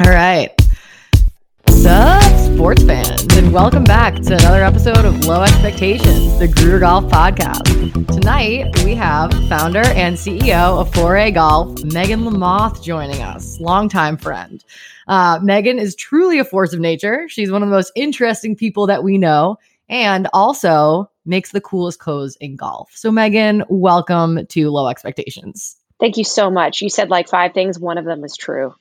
All right. Sup, sports fans, and welcome back to another episode of Low Expectations, the Gruder Golf Podcast. Tonight, we have founder and CEO of Foray Golf, Megan Lamoth, joining us, longtime friend. Uh, Megan is truly a force of nature. She's one of the most interesting people that we know, and also makes the coolest clothes in golf. So, Megan, welcome to Low Expectations. Thank you so much. You said like five things. One of them is true.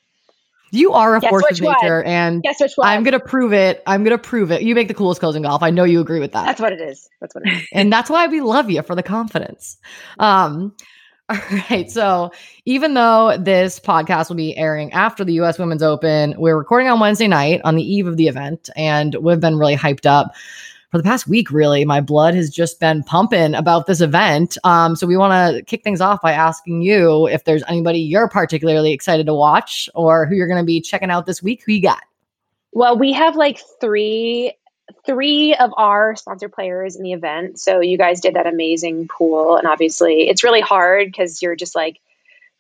You are a Guess force of nature, one? and Guess which one? I'm gonna prove it. I'm gonna prove it. You make the coolest clothes in golf. I know you agree with that. That's what it is. That's what it is. and that's why we love you for the confidence. Um, all right. So even though this podcast will be airing after the US Women's Open, we're recording on Wednesday night on the eve of the event, and we've been really hyped up for the past week. Really, my blood has just been pumping about this event. Um, so we want to kick things off by asking you if there's anybody you're particularly excited to watch, or who you're going to be checking out this week. Who you got? Well, we have like three three of our sponsor players in the event. So you guys did that amazing pool, and obviously it's really hard because you're just like,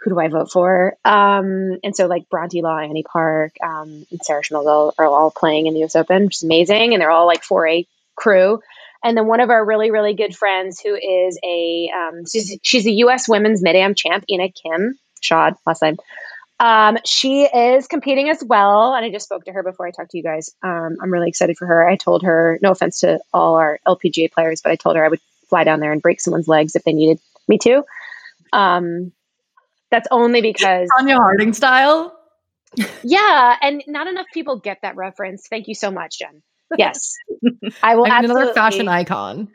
who do I vote for? Um, and so like Bronte Law, Annie Park, um, and Sarah Schmelzel are all playing in the U.S. Open, which is amazing, and they're all like Foray crew. And then one of our really, really good friends who is a um, she's, she's a U.S. Women's Mid Am champ, Ina Kim Shad last time. Um, she is competing as well, and I just spoke to her before I talked to you guys. Um, I'm really excited for her. I told her, no offense to all our LPGA players, but I told her I would fly down there and break someone's legs if they needed me to. Um, that's only because Tonya Harding style. yeah, and not enough people get that reference. Thank you so much, Jen. Yes, I will. I mean, another fashion icon.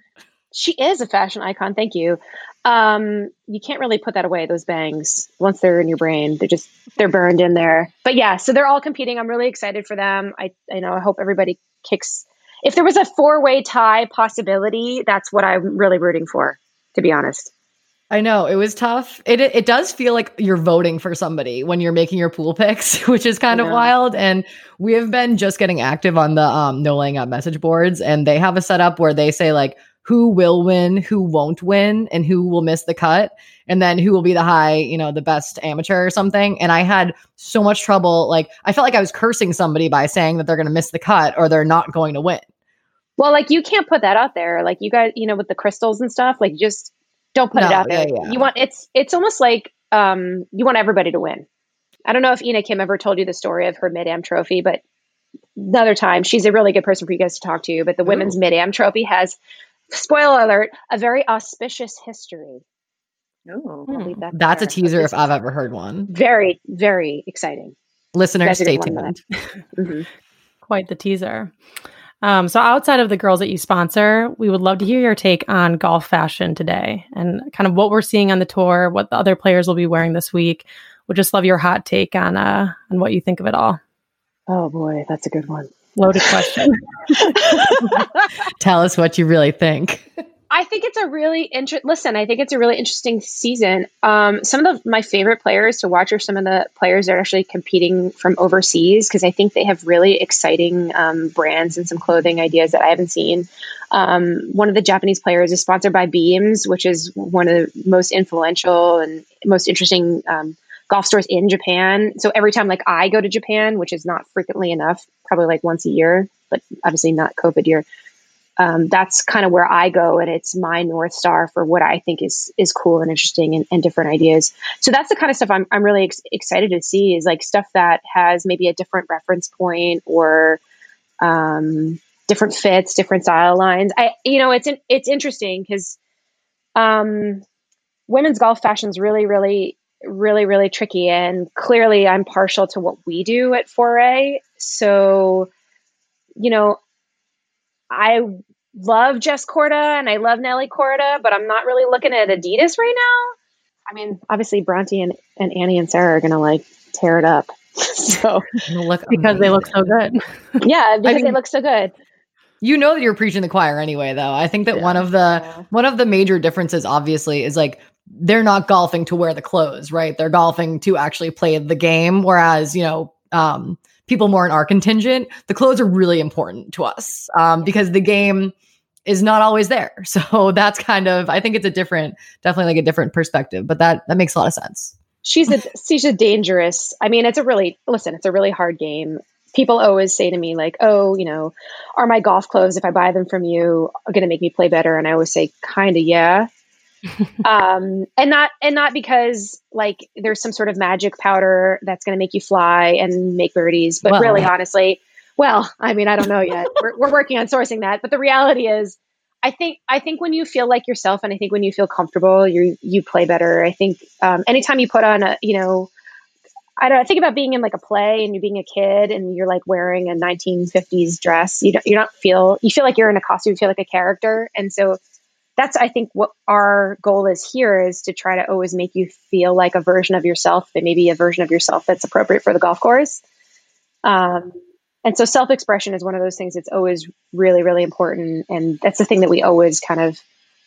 She is a fashion icon. Thank you. Um, you can't really put that away. Those bangs, once they're in your brain, they're just they're burned in there. But yeah, so they're all competing. I'm really excited for them. I I know. I hope everybody kicks. If there was a four way tie possibility, that's what I'm really rooting for. To be honest. I know it was tough. It, it it does feel like you're voting for somebody when you're making your pool picks, which is kind of wild. And we have been just getting active on the um, no laying up message boards, and they have a setup where they say like who will win, who won't win, and who will miss the cut, and then who will be the high, you know, the best amateur or something. And I had so much trouble. Like I felt like I was cursing somebody by saying that they're going to miss the cut or they're not going to win. Well, like you can't put that out there. Like you guys, you know, with the crystals and stuff, like just don't put it No, out there. yeah, yeah. You want it's it's almost like um you want everybody to win. I don't know if Ina Kim ever told you the story of her mid am trophy, but another time she's a really good person for you guys to talk to. But the women's mid am trophy has spoiler alert, a very auspicious history. Oh, I'll that. That's a teaser if I've ever heard one. very, very exciting. Listeners, stay gonna love tuned. Mhm. quite the teaser. Um, so, outside of the girls that you sponsor, we would love to hear your take on golf fashion today and kind of what we're seeing on the tour, what the other players will be wearing this week. Would just love your hot take on uh, on what you think of it all. Oh boy, that's a good one. Loaded question. Tell us what you really think. I think it's a really interesting. Listen, I think it's a really interesting season. Um, some of the, my favorite players to watch are some of the players that are actually competing from overseas because I think they have really exciting um, brands and some clothing ideas that I haven't seen. Um, one of the Japanese players is sponsored by Beams, which is one of the most influential and most interesting um, golf stores in Japan. So every time, like I go to Japan, which is not frequently enough, probably like once a year, but obviously not COVID year um, that's kind of where I go, and it's my north star for what I think is is cool and interesting and, and different ideas. So that's the kind of stuff I'm I'm really ex- excited to see is like stuff that has maybe a different reference point or um, different fits, different style lines. I you know it's in, it's interesting because um, women's golf fashion is really really really really tricky, and clearly I'm partial to what we do at Foray. So you know I love Jess Korda and I love Nelly Korda, but I'm not really looking at Adidas right now. I mean, obviously Bronte and, and Annie and Sarah are gonna like tear it up. so Look because they look so good. yeah, because mean- they look so good. You know that you're preaching the choir anyway, though. I think that one of the Yeah. one of the major differences, obviously, is like they're not golfing to wear the clothes, right? They're golfing to actually play the game. Whereas, you know, um, people more in our contingent, the clothes are really important to us um, because the game is not always there. So that's kind of, I think it's a different, definitely like a different perspective. But that that makes a lot of sense. she's a she's a dangerous. I mean, it's a really listen. It's a really hard game. People always say to me like, "Oh, you know, are my golf clothes if I buy them from you going to make me play better?" And I always say, "Kind of, yeah." um, and not and not because like there's some sort of magic powder that's going to make you fly and make birdies, but well, really, honestly, well, I mean, I don't know yet. we're, we're working on sourcing that, but the reality is, I think I think when you feel like yourself, and I think when you feel comfortable, you you play better. I think um, anytime you put on a you know. I don't know, think about being in like a play and you're being a kid and you're like wearing a 1950s dress. You don't, you don't feel, you feel like you're in a costume, you feel like a character. And so that's I think what our goal is here is to try to always make you feel like a version of yourself, but maybe a version of yourself that's appropriate for the golf course. Um, and so self expression is one of those things that's always really, really important, and that's the thing that we always kind of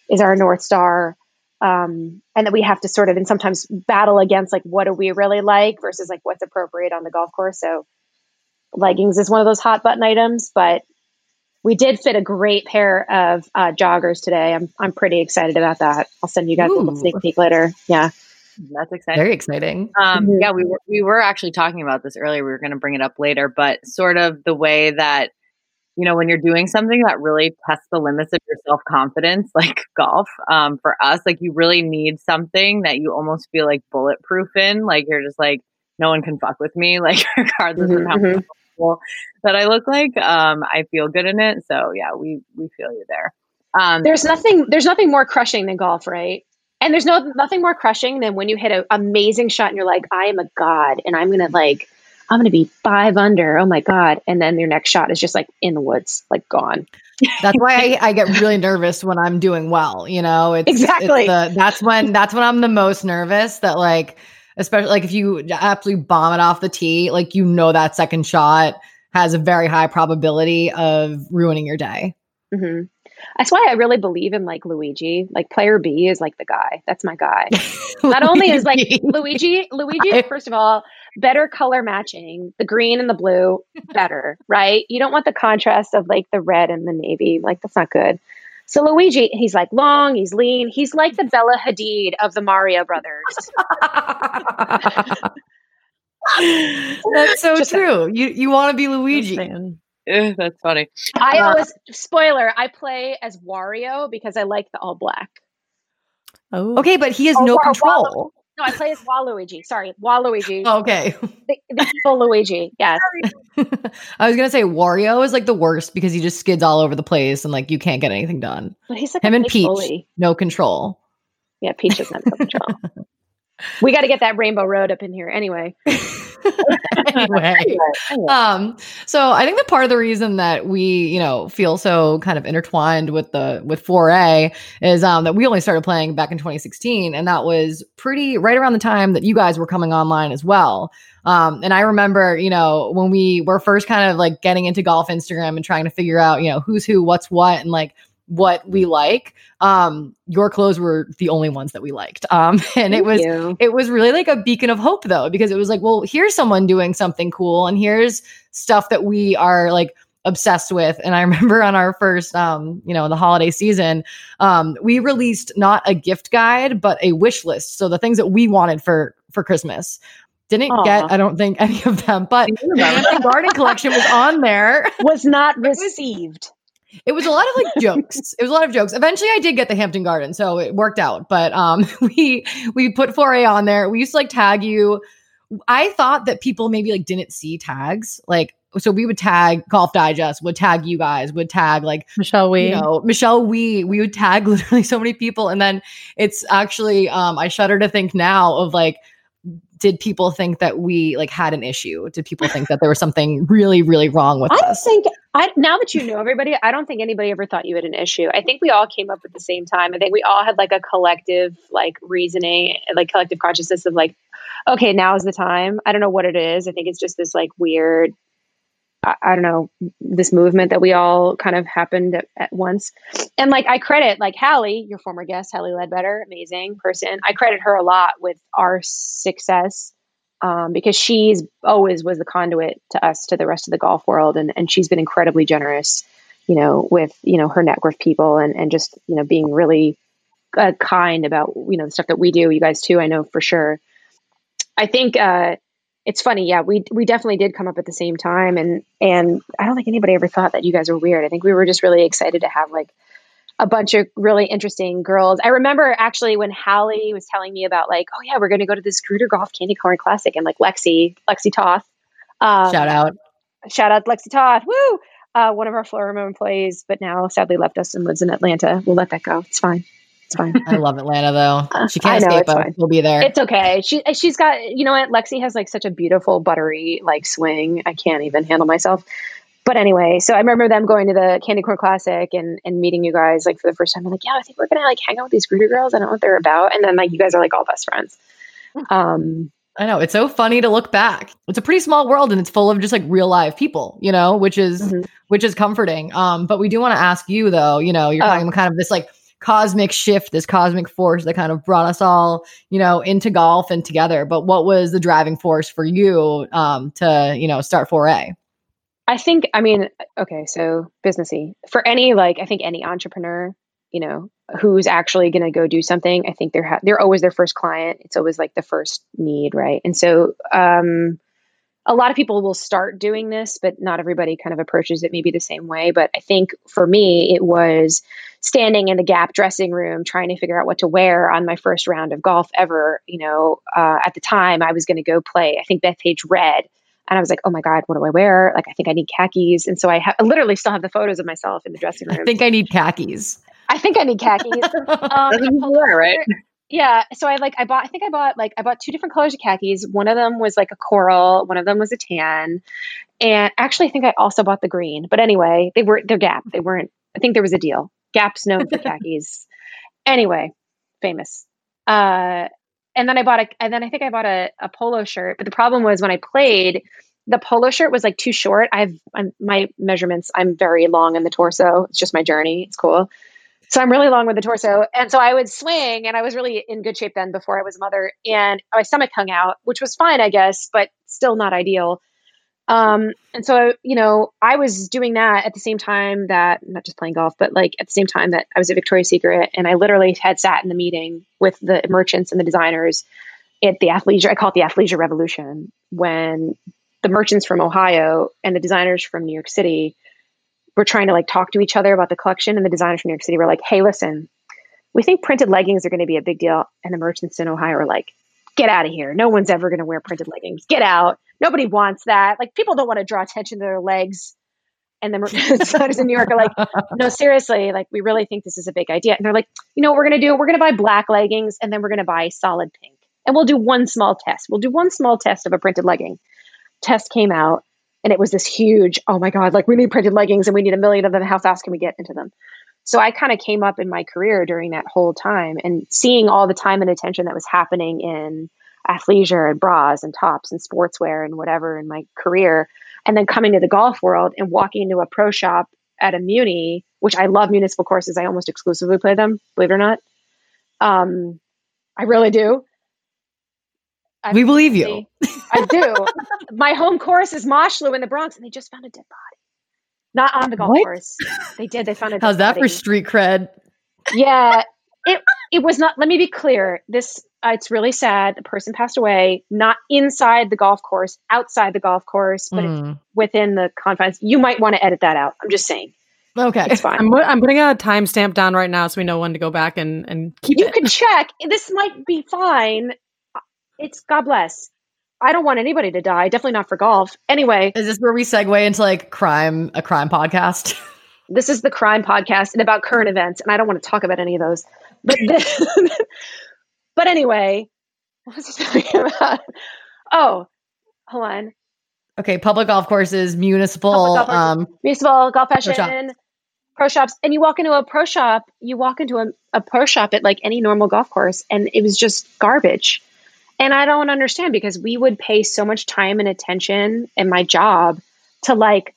is our north star. Um, and that we have to sort of and sometimes battle against like what do we really like versus like what's appropriate on the golf course. So leggings is one of those hot button items, but we did fit a great pair of uh, joggers today. I'm I'm pretty excited about that. I'll send you guys Ooh. a little sneak peek later. Yeah. That's exciting. Very exciting. Um, mm-hmm. Yeah, we were we were actually talking about this earlier. We were going to bring it up later, but sort of the way that you know when you're doing something that really tests the limits of your self confidence, like golf. Um, for us, like you really need something that you almost feel like bulletproof in. Like you're just like no one can fuck with me. Like regardless mm-hmm, of how mm-hmm that I look like. Um, I feel good in it. So yeah, we we feel you there. Um, there's nothing there's nothing more crushing than golf, right? And there's no nothing more crushing than when you hit an amazing shot and you're like, I am a god, and I'm gonna like I'm gonna be five under. Oh my god! And then your next shot is just like in the woods, like gone. that's why I, I, get really nervous when I'm doing well. You know, it's exactly it's the, that's when that's when I'm the most nervous. That like especially like if you absolutely bomb it off the tee, like you know that second shot has a very high probability of ruining your day. Mm-hmm. That's why I really believe in like Luigi. Like player B is like the guy. That's my guy. Not only is like Luigi, Luigi, first of all, better color matching, the green and the blue, better, right? You don't want the contrast of like the red and the navy. Like that's not good. So Luigi, he's like long, he's lean, he's like the Bella Hadid of the Mario brothers. that's so Just true. You you want to be Luigi. that's funny. I uh, always spoiler. I play as Wario because I like the all black. Oh, okay, but he has oh, no control. No, I play as Waluigi. Sorry, Waluigi. Oh, okay. The, the evil Luigi. Yes. I was gonna say Wario is like the worst because he just skids all over the place and like you can't get anything done. But he's like him and Peach, bully. no control. Yeah, Peach doesn't have no control. we got to get that Rainbow Road up in here anyway. anyway, um, so I think that part of the reason that we, you know, feel so kind of intertwined with the with Foray is um, that we only started playing back in 2016, and that was pretty right around the time that you guys were coming online as well. Um, and I remember, you know, when we were first kind of like getting into golf Instagram and trying to figure out, you know, who's who, what's what, and like what we like um your clothes were the only ones that we liked. Um and Thank it was you. it was really like a beacon of hope though because it was like well here's someone doing something cool and here's stuff that we are like obsessed with. And i remember on our first um you know the holiday season um we released not a gift guide but a wish list. So the things that we wanted for for christmas. Didn't Aww. get i don't think any of them but the garden collection was on there. Was not received it was a lot of like jokes. It was a lot of jokes. Eventually I did get the Hampton Garden, so it worked out. But um we we put Foray on there. We used to like tag you. I thought that people maybe like didn't see tags. Like so we would tag Golf Digest, would tag you guys, would tag like Michelle Wie. You know, Michelle Wie. We would tag literally so many people. And then it's actually um I shudder to think now of like did people think that we like had an issue? Did people think that there was something really, really wrong with I us? I think I now that you know everybody, I don't think anybody ever thought you had an issue. I think we all came up at the same time. I think we all had like a collective like reasoning, like collective consciousness of like, okay, now is the time. I don't know what it is. I think it's just this like weird I, I, don't know this movement that we all kind of happened at, at, once. And like i credit like hallie your former guest hallie ledbetter amazing person. I credit her a lot with our success um, because she's always was the conduit to us to the rest of the golf world. And, and she's been incredibly generous you know with you know her network people and, and just you know being really uh, kind about you know the stuff that we do you guys too i know for sure. I think uh, it's funny. Yeah, we we definitely did come up at the same time, and and I don't think anybody ever thought that you guys were weird. I think we were just really excited to have like a bunch of really interesting girls. I remember actually when Hallie was telling me about like, oh yeah, we're going to go to this Gruder Golf Candy Corn Classic, and like Lexi, Lexi Toth, um, shout out, shout out Lexi Toth, woo, uh, one of our Florida employees, but now sadly left us and lives in Atlanta. We'll let that go. It's fine. It's fine. I love Atlanta though. She can't know, escape us. We'll be there. It's okay. She she's got you know what? Lexi has like such a beautiful buttery like swing. I can't even handle myself. But anyway, so I remember them going to the Candy Corn Classic and, and meeting you guys like for the first time. I'm like, yeah, I think we're gonna like hang out with these Gruder girls. I don't know what they're about. And then like you guys are like all best friends. Um I know. It's so funny to look back. It's a pretty small world and it's full of just like real live people, you know, which is mm-hmm. which is comforting. Um, but we do want to ask you though, you know, you're oh. talking kind of this like cosmic shift, this cosmic force that kind of brought us all, you know, into golf and together. But what was the driving force for you um, to, you know, start Foray? I think, I mean, okay, so businessy for any, like, I think any entrepreneur, you know, who's actually going to go do something, I think they're, ha- they're always their first client. It's always like the first need, right? And so, um, a lot of people will start doing this, but not everybody kind of approaches it maybe the same way. But I think for me, it was standing in the Gap dressing room trying to figure out what to wear on my first round of golf ever. You know, uh, at the time I was going to go play, I think Bethpage Red. And I was like, oh my God, what do I wear? Like, I think I need khakis. And so I, ha- I literally still have the photos of myself in the dressing room. I think I need khakis. I think I need khakis. um, wear, right? Yeah. So I like, I bought, I think I bought like, I bought two different colors of khakis. One of them was like a coral, one of them was a tan. And actually, I think I also bought the green. But anyway, they were, they're Gap. They weren't, I think there was a deal. Gap's known for khakis. Anyway, famous. Uh, and then I bought a, and then I think I bought a, a polo shirt. But the problem was when I played, the polo shirt was like too short. I've I'm, my measurements. I'm very long in the torso. It's just my journey. It's cool. So I'm really long with the torso, and so I would swing, and I was really in good shape then before I was a mother, and my stomach hung out, which was fine, I guess, but still not ideal. Um, and so, you know, I was doing that at the same time that not just playing golf, but like at the same time that I was at Victoria's Secret and I literally had sat in the meeting with the merchants and the designers at the athleisure, I call it the athleisure revolution when the merchants from Ohio and the designers from New York City were trying to like talk to each other about the collection. And the designers from New York City were like, Hey, listen, we think printed leggings are going to be a big deal. And the merchants in Ohio are like, get out of here. No one's ever going to wear printed leggings. Get out. Nobody wants that. Like people don't want to draw attention to their legs. And the designers in New York are like, no, seriously, like we really think this is a big idea. And they're like, you know what we're going to do? We're going to buy black leggings and then we're going to buy solid pink. And we'll do one small test. We'll do one small test of a printed legging. Test came out and it was this huge, oh my God, like we need printed leggings and we need a million of them. How fast can we get into them? So I kind of came up in my career during that whole time and seeing all the time and attention that was happening in athleisure and bras and tops and sportswear and whatever in my career. And then coming to the golf world and walking into a pro shop at a Muni, which I love municipal courses. I almost exclusively play them, believe it or not. Um, I really do. I we believe you. I do. My home course is Mosholu in the Bronx, and they just found a dead body. Not on the golf what? course. They did. They found a. How's that body. for street cred? Yeah, it it was not. Let me be clear. This uh, it's really sad. The person passed away, not inside the golf course, outside the golf course, but mm. within the confines. You might want to edit that out. I'm just saying. Okay, it's fine. I'm, I'm putting a timestamp down right now so we know when to go back and and keep. You it. can check. This might be fine. It's God bless. I don't want anybody to die. Definitely not for golf. Anyway, is this where we segue into like crime, a crime podcast? this is the crime podcast and about current events, and I don't want to talk about any of those. But this, but anyway, what was I talking about? Oh, hold on. Okay, public golf courses, municipal, golf courses, um, municipal golf fashion, pro, shop. pro, shops, and you walk into a pro shop. You walk into a, a pro shop at like any normal golf course, and it was just garbage. And I don't understand because we would pay so much time and attention in my job to like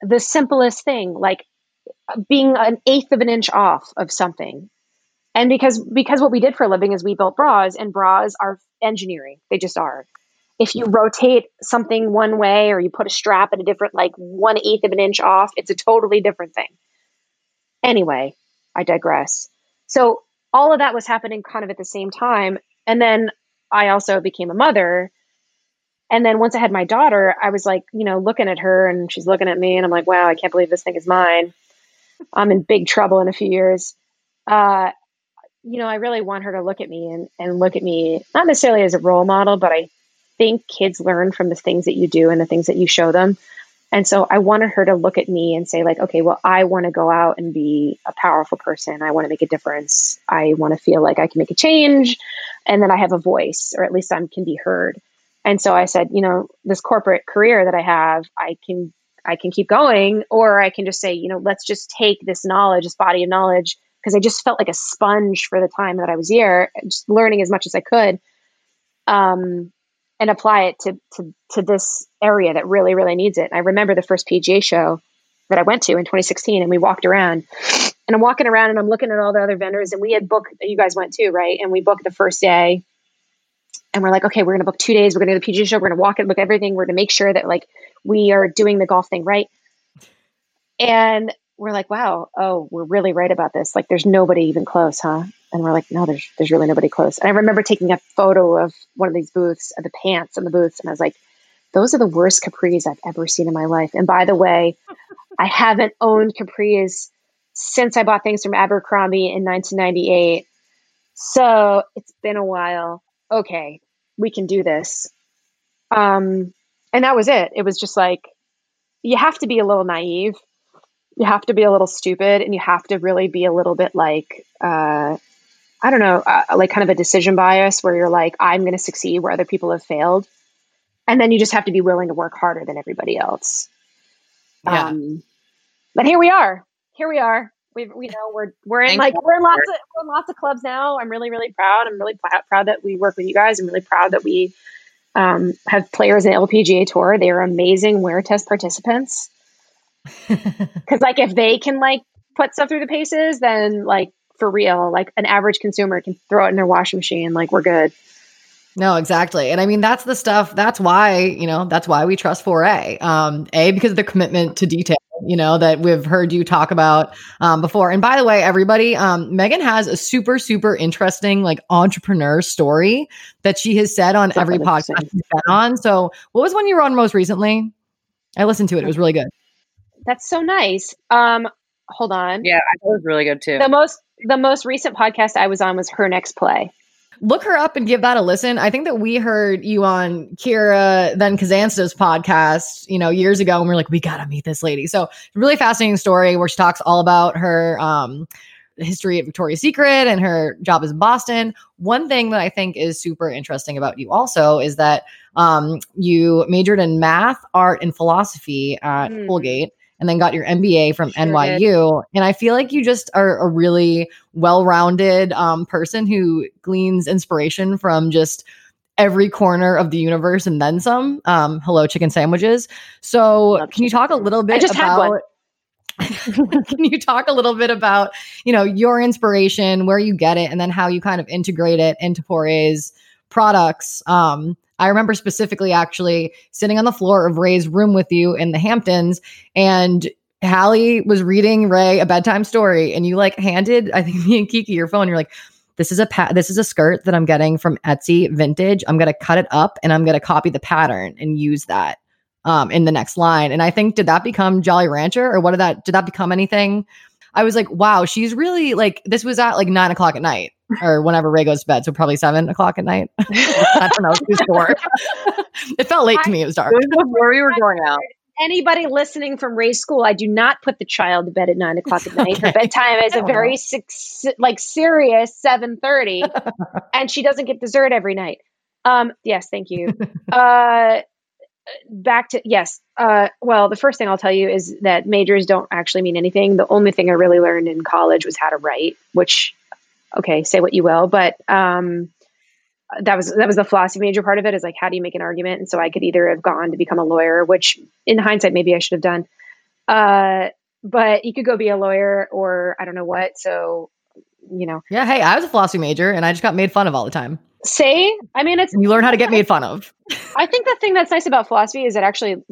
the simplest thing, like being an eighth of an inch off of something. And because because what we did for a living is we built bras and bras are engineering. They just are. If you rotate something one way or you put a strap at a different like one eighth of an inch off, it's a totally different thing. Anyway, I digress. So all of that was happening kind of at the same time. And then I also became a mother. And then once I had my daughter, I was like, you know, looking at her and she's looking at me and I'm like, wow, I can't believe this thing is mine. I'm in big trouble in a few years. Uh, you know, I really want her to look at me and, and look at me, not necessarily as a role model, but I think kids learn from the things that you do and the things that you show them. And so I wanted her to look at me and say, like, okay, well, I want to go out and be a powerful person. I want to make a difference. I want to feel like I can make a change and that I have a voice, or at least I can be heard. And so I said, you know, this corporate career that I have, I can I can keep going, or I can just say, you know, let's just take this knowledge, this body of knowledge, because I just felt like a sponge for the time that I was here, just learning as much as I could. Um, and apply it to, to, to this area that really, really needs it. I remember the first PGA show that I went to in 2016 and we walked around and I'm walking around and I'm looking at all the other vendors and we had booked, you guys went too, right? And we booked the first day and we're like, okay, we're going to book two days. We're going to do the PGA show. We're going to walk and book everything. We're going to make sure that like we are doing the golf thing right. And we're like, wow, oh, we're really right about this. Like, there's nobody even close, huh? And we're like, no, there's there's really nobody close. And I remember taking a photo of one of these booths, of the pants in the booths, and I was like, those are the worst capris I've ever seen in my life. And by the way, I haven't owned capris since I bought things from Abercrombie in 1998. So it's been a while. Okay, we can do this. Um, and that was it. It was just like you have to be a little naive, you have to be a little stupid, and you have to really be a little bit like uh, I don't know, uh, like kind of a decision bias where you're like, I'm going to succeed where other people have failed. And then you just have to be willing to work harder than everybody else. Yeah. Um, but here we are. Here we are. We, we know we're we're in Thank like we're in lots of we're in lots of clubs now. I'm really really proud. I'm really pl- proud that we work with you guys. I'm really proud that we um, have players in the LPGA Tour. They are amazing wear test participants. Because like if they can like put stuff through the paces, then like for real. Like an average consumer can throw it in their washing machine. Like we're good. No, exactly. And I mean, that's the stuff. That's why, you know, that's why we trust Foray. Um, a, because of the commitment to detail, you know, that we've heard you talk about um, before. And by the way, everybody, um, Megan has a super, super interesting, like, entrepreneur story that she has said on every podcast she's been on. So, what was one you were on most recently? I listened to it. It was really good. That's so nice. Um, hold on. Yeah, I thought it was really good too. The most the most recent podcast I was on was her next play. Look her up and give that a listen. I think that we heard you on Kira then Kazansta's podcast, you know, years ago, and we are like, we gotta meet this lady. So really fascinating story where she talks all about her um history at Victoria's Secret and her job in Boston. One thing that I think is super interesting about you also is that um, you majored in math, art, and philosophy at mm. Colgate and then got your MBA from sure NYU. Did. And I feel like you just are a really well rounded um, person who gleans inspiration from just every corner of the universe and then some. Um, hello, chicken sandwiches. So, Love can you talk a little bit I just about? can you talk a little bit about you know your inspiration where you get it and then how you kind of integrate it into Foray's products um I remember specifically actually sitting on the floor of Ray's room with you in the Hamptons and Hallie was reading Ray a bedtime story and you like handed, I think me and Kiki your phone. You're like, this is a pa- this is a skirt that I'm getting from Etsy vintage. I'm gonna cut it up and I'm gonna copy the pattern and use that um in the next line. And I think did that become Jolly Rancher or what did that did that become anything? I was like, wow, she's really like this was at like nine o'clock at night or whenever Ray goes to bed. So probably seven o'clock at night. I don't know. Who's four. it felt late to me. It was dark. Before we were going out. Anybody listening from Ray's school, I do not put the child to bed at nine o'clock at night. Okay. Her bedtime is a very six, like serious seven thirty, and she doesn't get dessert every night. Um, yes, thank you. Uh, back to yes. Uh, well, the first thing I'll tell you is that majors don't actually mean anything. The only thing I really learned in college was how to write, which okay, say what you will, but um, that was that was the philosophy major part of it is like how do you make an argument? And so i could either have gone to become a lawyer which in hindsight maybe i should have done uh, but you could go be a lawyer or i don't know what so you know. Yeah hey i was a philosophy major and i just got made fun of all the time. Say i mean it's you learn how to get made fun of. I think the thing that's nice about philosophy is it actually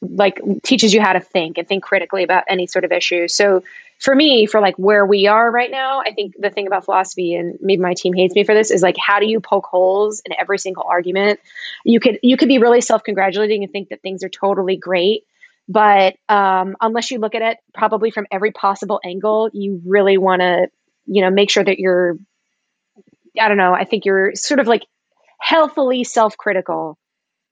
like teaches you how to think and think critically about any sort of issue. So for me for like where we are right now i think the thing about philosophy and maybe my team hates me for this is like how do you poke holes in every single argument? You could you could be really self-congratulating and think that things are totally great but um, unless you look at it probably from every possible angle you really want to you know make sure that you're i don't know i think you're sort of like healthily self-critical.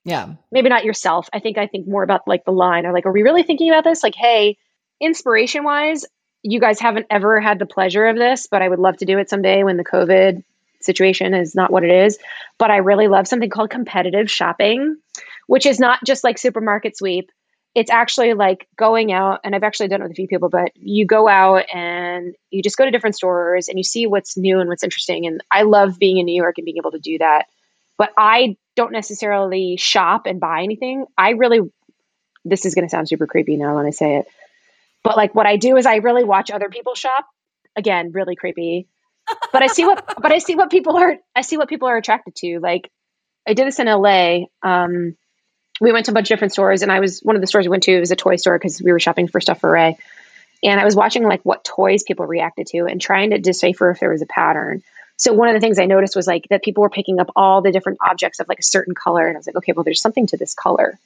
Yeah. Maybe not yourself. I think i think more about like the line or like are we really thinking about this? Like hey inspiration wise you guys haven't ever had the pleasure of this but i would love to do it someday when the covid situation is not what it is. But i really love something called competitive shopping which is not just like supermarket sweep. It's actually like going out and i've actually done it with a few people but you go out and you just go to different stores and you see what's new and what's interesting. And i love being in new york and being able to do that. But i don't necessarily shop and buy anything. I really this is going to sound super creepy now when i say it but like what i do is i really watch other people shop again really creepy but i see what but i see what people are i see what people are attracted to like i did this in la um, we went to a bunch of different stores and I was one of the stores we went to was a toy store because we were shopping for stuff for Ray. And I was watching like what toys people reacted to and trying to decipher if there was a pattern. So one of the things I noticed was like that people were picking up all the different objects of like a certain color. And I was like, okay, well, there's something to this color.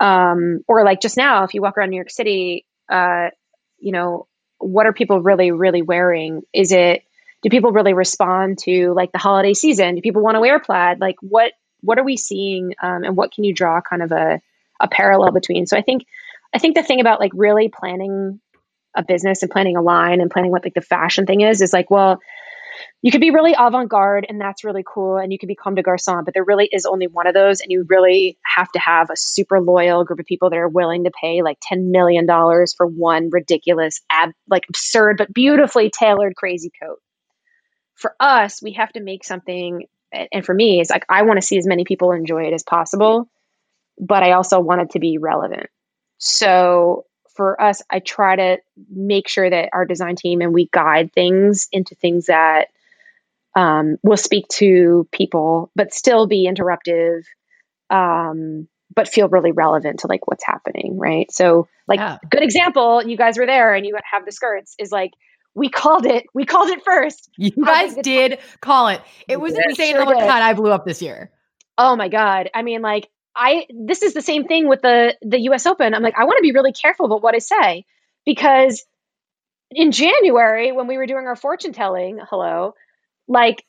Um, or like just now, if you walk around New York City, uh, you know, what are people really, really wearing? Is it, do people really respond to like the holiday season? Do people want to wear plaid? Like what, what are we seeing um, and what can you draw kind of a, a parallel between so i think i think the thing about like really planning a business and planning a line and planning what like the fashion thing is is like well you could be really avant-garde and that's really cool and you could be comme des garçons but there really is only one of those and you really have to have a super loyal group of people that are willing to pay like 10 million dollars for one ridiculous ab- like absurd but beautifully tailored crazy coat for us we have to make something and for me, it's like I want to see as many people enjoy it as possible, but I also want it to be relevant. So for us, I try to make sure that our design team and we guide things into things that um, will speak to people, but still be interruptive, um, but feel really relevant to like what's happening, right? So, like, yeah. good example, you guys were there and you have the skirts is like we called it. We called it first. You guys did call it. It was insane how much time I blew up this year. Oh my god! I mean, like I. This is the same thing with the the U.S. Open. I'm like, I want to be really careful about what I say because in January when we were doing our fortune telling, hello, like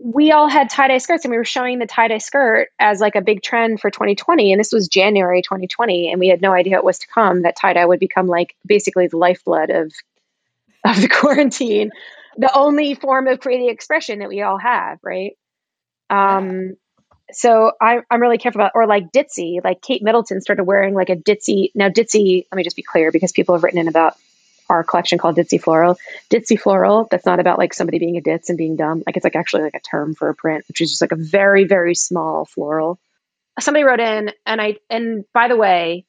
we all had tie dye skirts and we were showing the tie dye skirt as like a big trend for 2020. And this was January 2020. And we had no idea it was to come that tie dye would become like basically the lifeblood of of the quarantine, the only form of creative expression that we all have, right? Um, so I, I'm really careful about, or like ditzy, like Kate Middleton started wearing like a ditzy. Now ditzy, let me just be clear because people have written in about our collection called ditzy floral. Ditzy floral, that's not about like somebody being a ditz and being dumb. Like it's like actually like a term for a print, which is just like a very, very small floral. Somebody wrote in and I, and by the way,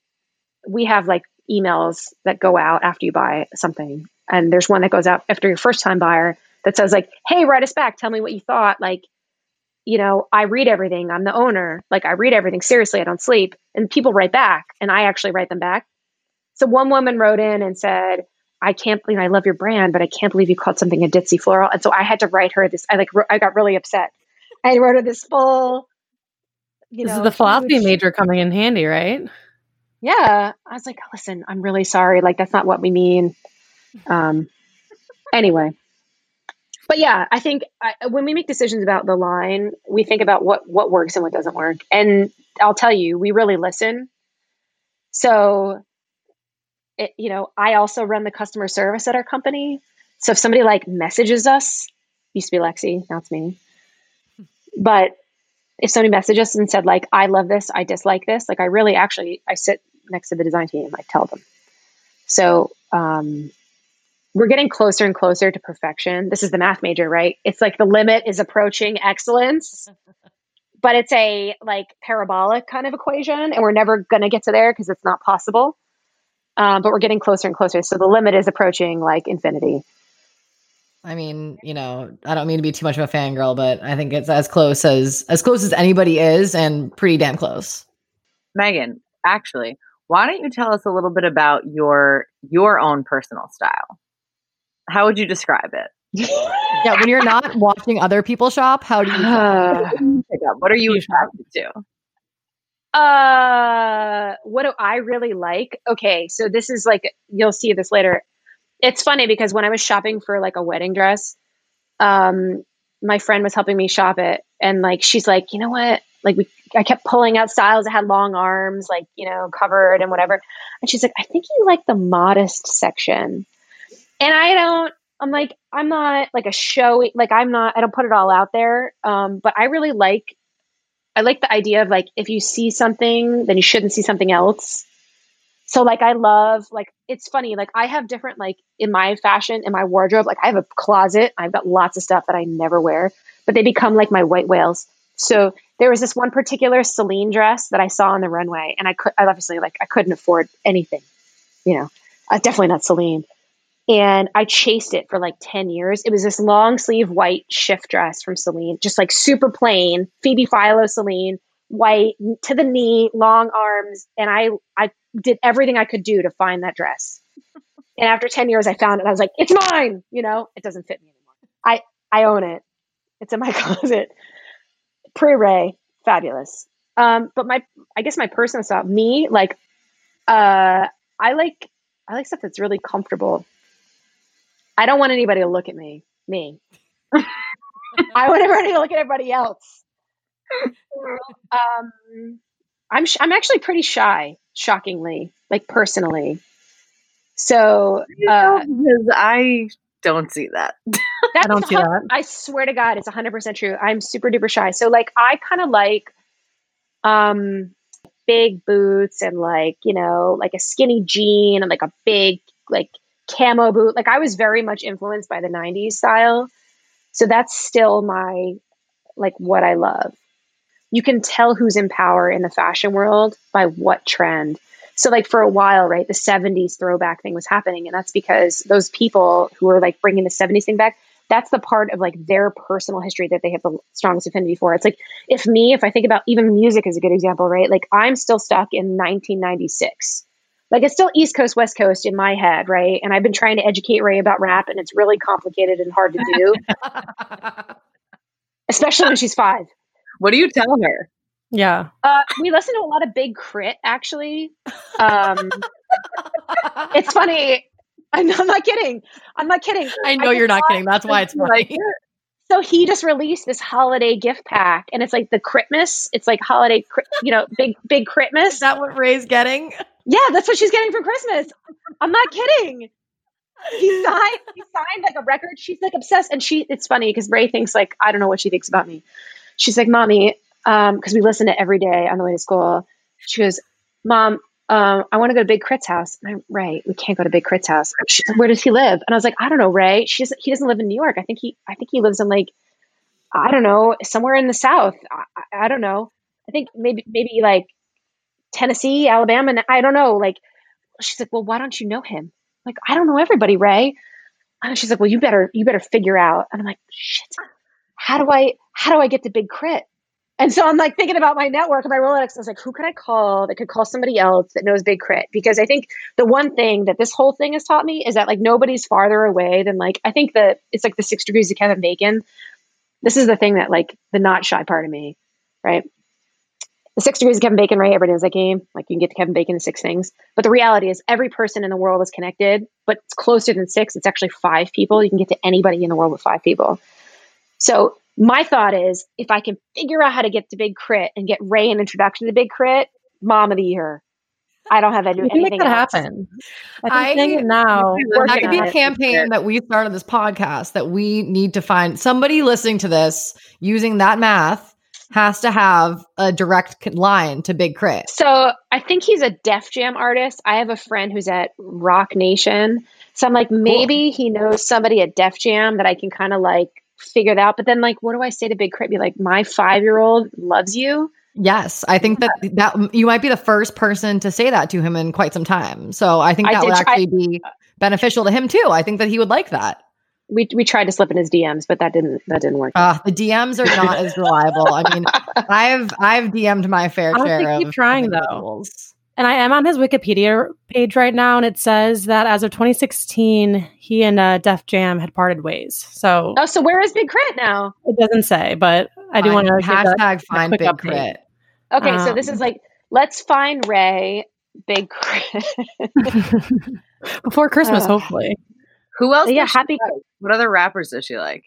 we have like emails that go out after you buy something and there's one that goes out after your first time buyer that says like hey write us back tell me what you thought like you know i read everything i'm the owner like i read everything seriously i don't sleep. And people write back and i actually write them back. So one woman wrote in and said i can't believe i love your brand but i can't believe you called something a ditzy floral. And so i had to write her this i like i got really upset. I wrote her this full you this know, is the philosophy huge, major coming in handy right? Yeah. I was like listen i'm really sorry like that's not what we mean. Um, anyway, but yeah, I think I, when we make decisions about the line, we think about what what works and what doesn't work. And I'll tell you, we really listen. So, it, you know, I also run the customer service at our company. So if somebody like messages us, used to be Lexi, now it's me. But if somebody messaged us and said like, "I love this, I dislike this," like I really actually I sit next to the design team, I tell them. So um, we're getting closer and closer to perfection. This is the math major, right? It's like the limit is approaching excellence, but it's a like parabolic kind of equation, and we're never going to get to there because it's not possible. Um, but we're getting closer and closer. So the limit is approaching like infinity. I mean, you know, I don't mean to be too much of a fangirl, but I think it's as close as as close as anybody is, and pretty damn close. Megan, actually, why don't you tell us a little bit about your your own personal style? How would you describe it? yeah, when you're not watching other people shop, how do you uh, what are you attracted to? Uh, what do I really like? Okay, so this is like you'll see this later it's funny because when I was shopping for like a wedding dress, um, my friend was helping me shop it, and like she's like, you know what? Like we, I kept pulling out styles that had long arms, like you know, covered and whatever. And she's like, I think you like the modest section, and I don't. I'm like, I'm not like a showy, like I'm not. I don't put it all out there. Um, but I really like. I like the idea of like if you see something, then you shouldn't see something else. So like I love like it's funny like I have different like in my fashion in my wardrobe like I have a closet I've got lots of stuff that I never wear but they become like my white whales. So there was this one particular Celine dress that I saw on the runway and I could I obviously like I couldn't afford anything. You know, uh, definitely not Celine. And I chased it for like 10 years. It was this long sleeve white shift dress from Celine, just like super plain, Phoebe Philo Celine, white to the knee, long arms. And I, I did everything I could do to find that dress. and after 10 years, I found it. I was like, it's mine. You know, it doesn't fit me anymore. I, I own it. It's in my closet. Pre Ray, fabulous. Um, but my, I guess my personal style, me, like, uh, I like, I like stuff that's really comfortable. I don't want anybody to look at me, me. I want everybody to look at everybody else. um, I'm sh- I'm actually pretty shy, shockingly, like personally. So uh, because I don't see that. I don't see that. I swear to God, it's 100 percent true. I'm super duper shy. So like, I kind of like um big boots and like you know like a skinny jean and like a big like camo boot. Like I was very much influenced by the 90s style. So that's still my like what I love you can tell who's in power in the fashion world by what trend. So, like for a while, right, the 70s throwback thing was happening. And that's because those people who are like bringing the 70s thing back, that's the part of like their personal history that they have the strongest affinity for. It's like, if me, if I think about even music is a good example, right? Like, I'm still stuck in 1996. Like, it's still East Coast, West Coast in my head, right? And I've been trying to educate Ray about rap, and it's really complicated and hard to do, especially when she's five. What do you tell her? Yeah. Uh, we listen to a lot of Big K.R.I.T., actually. Um, it's funny. I'm, I'm, not kidding. I'm not kidding. I know I you're not kidding. That's why it's funny. So he just released this holiday gift pack, and it's like the Christmas. It's like holiday, you know, big big Christmas. Is that what Ray's getting? Yeah, that's what she's getting for Christmas. I'm not kidding. He signed. He signed like a record. She's like obsessed, and she. It's funny because Ray thinks like I don't know what she thinks about me she's like, Mommy, because um, we listen to it every day on the way to school. She goes, Mom, um, I want to go to Big K.R.I.T.'s house. And I'm, Ray, we can't go to Big K.R.I.T.'s house. She, Where does he live? And I was like, I don't know, Ray. She doesn't, he doesn't live in New York. I think he, I think he lives in like, I don't know, somewhere in the South. I, I don't know. I think maybe, maybe like Tennessee, Alabama. And I don't know. Like, she's like, well, why don't you know him? I'm like, I don't know everybody, Ray. And she's like, well, you better, you better figure out. And I'm like, shit, how do I, how do I get to Big K.R.I.T.? And so I'm like thinking about my network and my Rolodex. I was like, who could I call that could call somebody else that knows Big K.R.I.T.? Because I think the one thing that this whole thing has taught me is that like nobody's farther away than like, I think that it's like the six degrees of Kevin Bacon. This is the thing that like the not shy part of me, right? The six degrees of Kevin Bacon, right? Everybody knows that game. Like you can get to Kevin Bacon in six things. But the reality is every person in the world is connected, but it's closer than six. It's actually five people. You can get to anybody in the world with five people. So my thought is if I can figure out how to get to Big K.R.I.T. and get Ray an introduction to Big K.R.I.T., mom of the year. I don't have to do anything. Make that else. happen. I think I, now that could be a campaign that we started this podcast that we need to find somebody listening to this using that math has to have a direct line to Big Crit. So I think he's a Def Jam artist. I have a friend who's at Roc Nation. So I'm like, maybe cool. he knows somebody at Def Jam that I can kind of like figure that out. But then, like, what do I say to Big K.R.I.T.? Be like, my five year old loves you. Yes, I think that that you might be the first person to say that to him in quite some time. So I think that I would actually I, be beneficial to him too. I think that he would like that. we we tried to slip in his DMs, but that didn't that didn't work. Uh, the DMs are not as reliable. I mean, I've I've DM'd my fair I'll share keep of trying, of though. individuals. And I am on his Wikipedia page right now, and it says that as of 2016, he and uh, Def Jam had parted ways. So oh, so where is Big K.R.I.T. now? it doesn't say, but I do want to give that. hashtag find quick big update. crit. Okay, so this Um, is like let's find Ray, Big Crit. before Christmas, Uh, hopefully. Who else? yeah, happy. like? What other rappers does she like?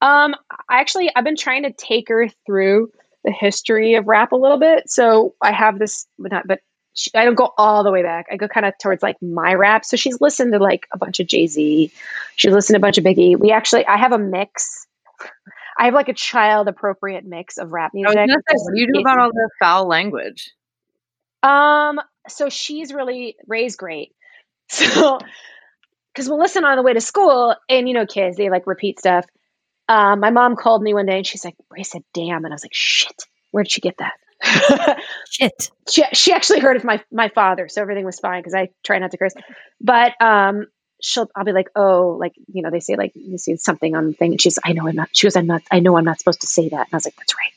Um, I actually I've been trying to take her through the history of rap a little bit. So I have this, but not, but she, I don't go all the way back. I go kind of towards like my rap. So she's listened to like a bunch of Jay Z. She's listened to a bunch of Biggie. We actually I have a mix. I have like a child appropriate mix of rap music. what do you do about all the foul language? Um, so she's really Ray's great. So because we'll listen on the way to school, and you know, kids they like repeat stuff. Um, my mom called me one day and she's like, Ray said damn, and I was like, shit, where'd she get that? Shit. she she actually heard of my my father, so everything was fine because I try not to curse. But um she'll I'll be like, oh, like, you know, they say like you see something on the thing, and she's I know I'm not she goes, I'm not I know I'm not supposed to say that. And I was like, That's right.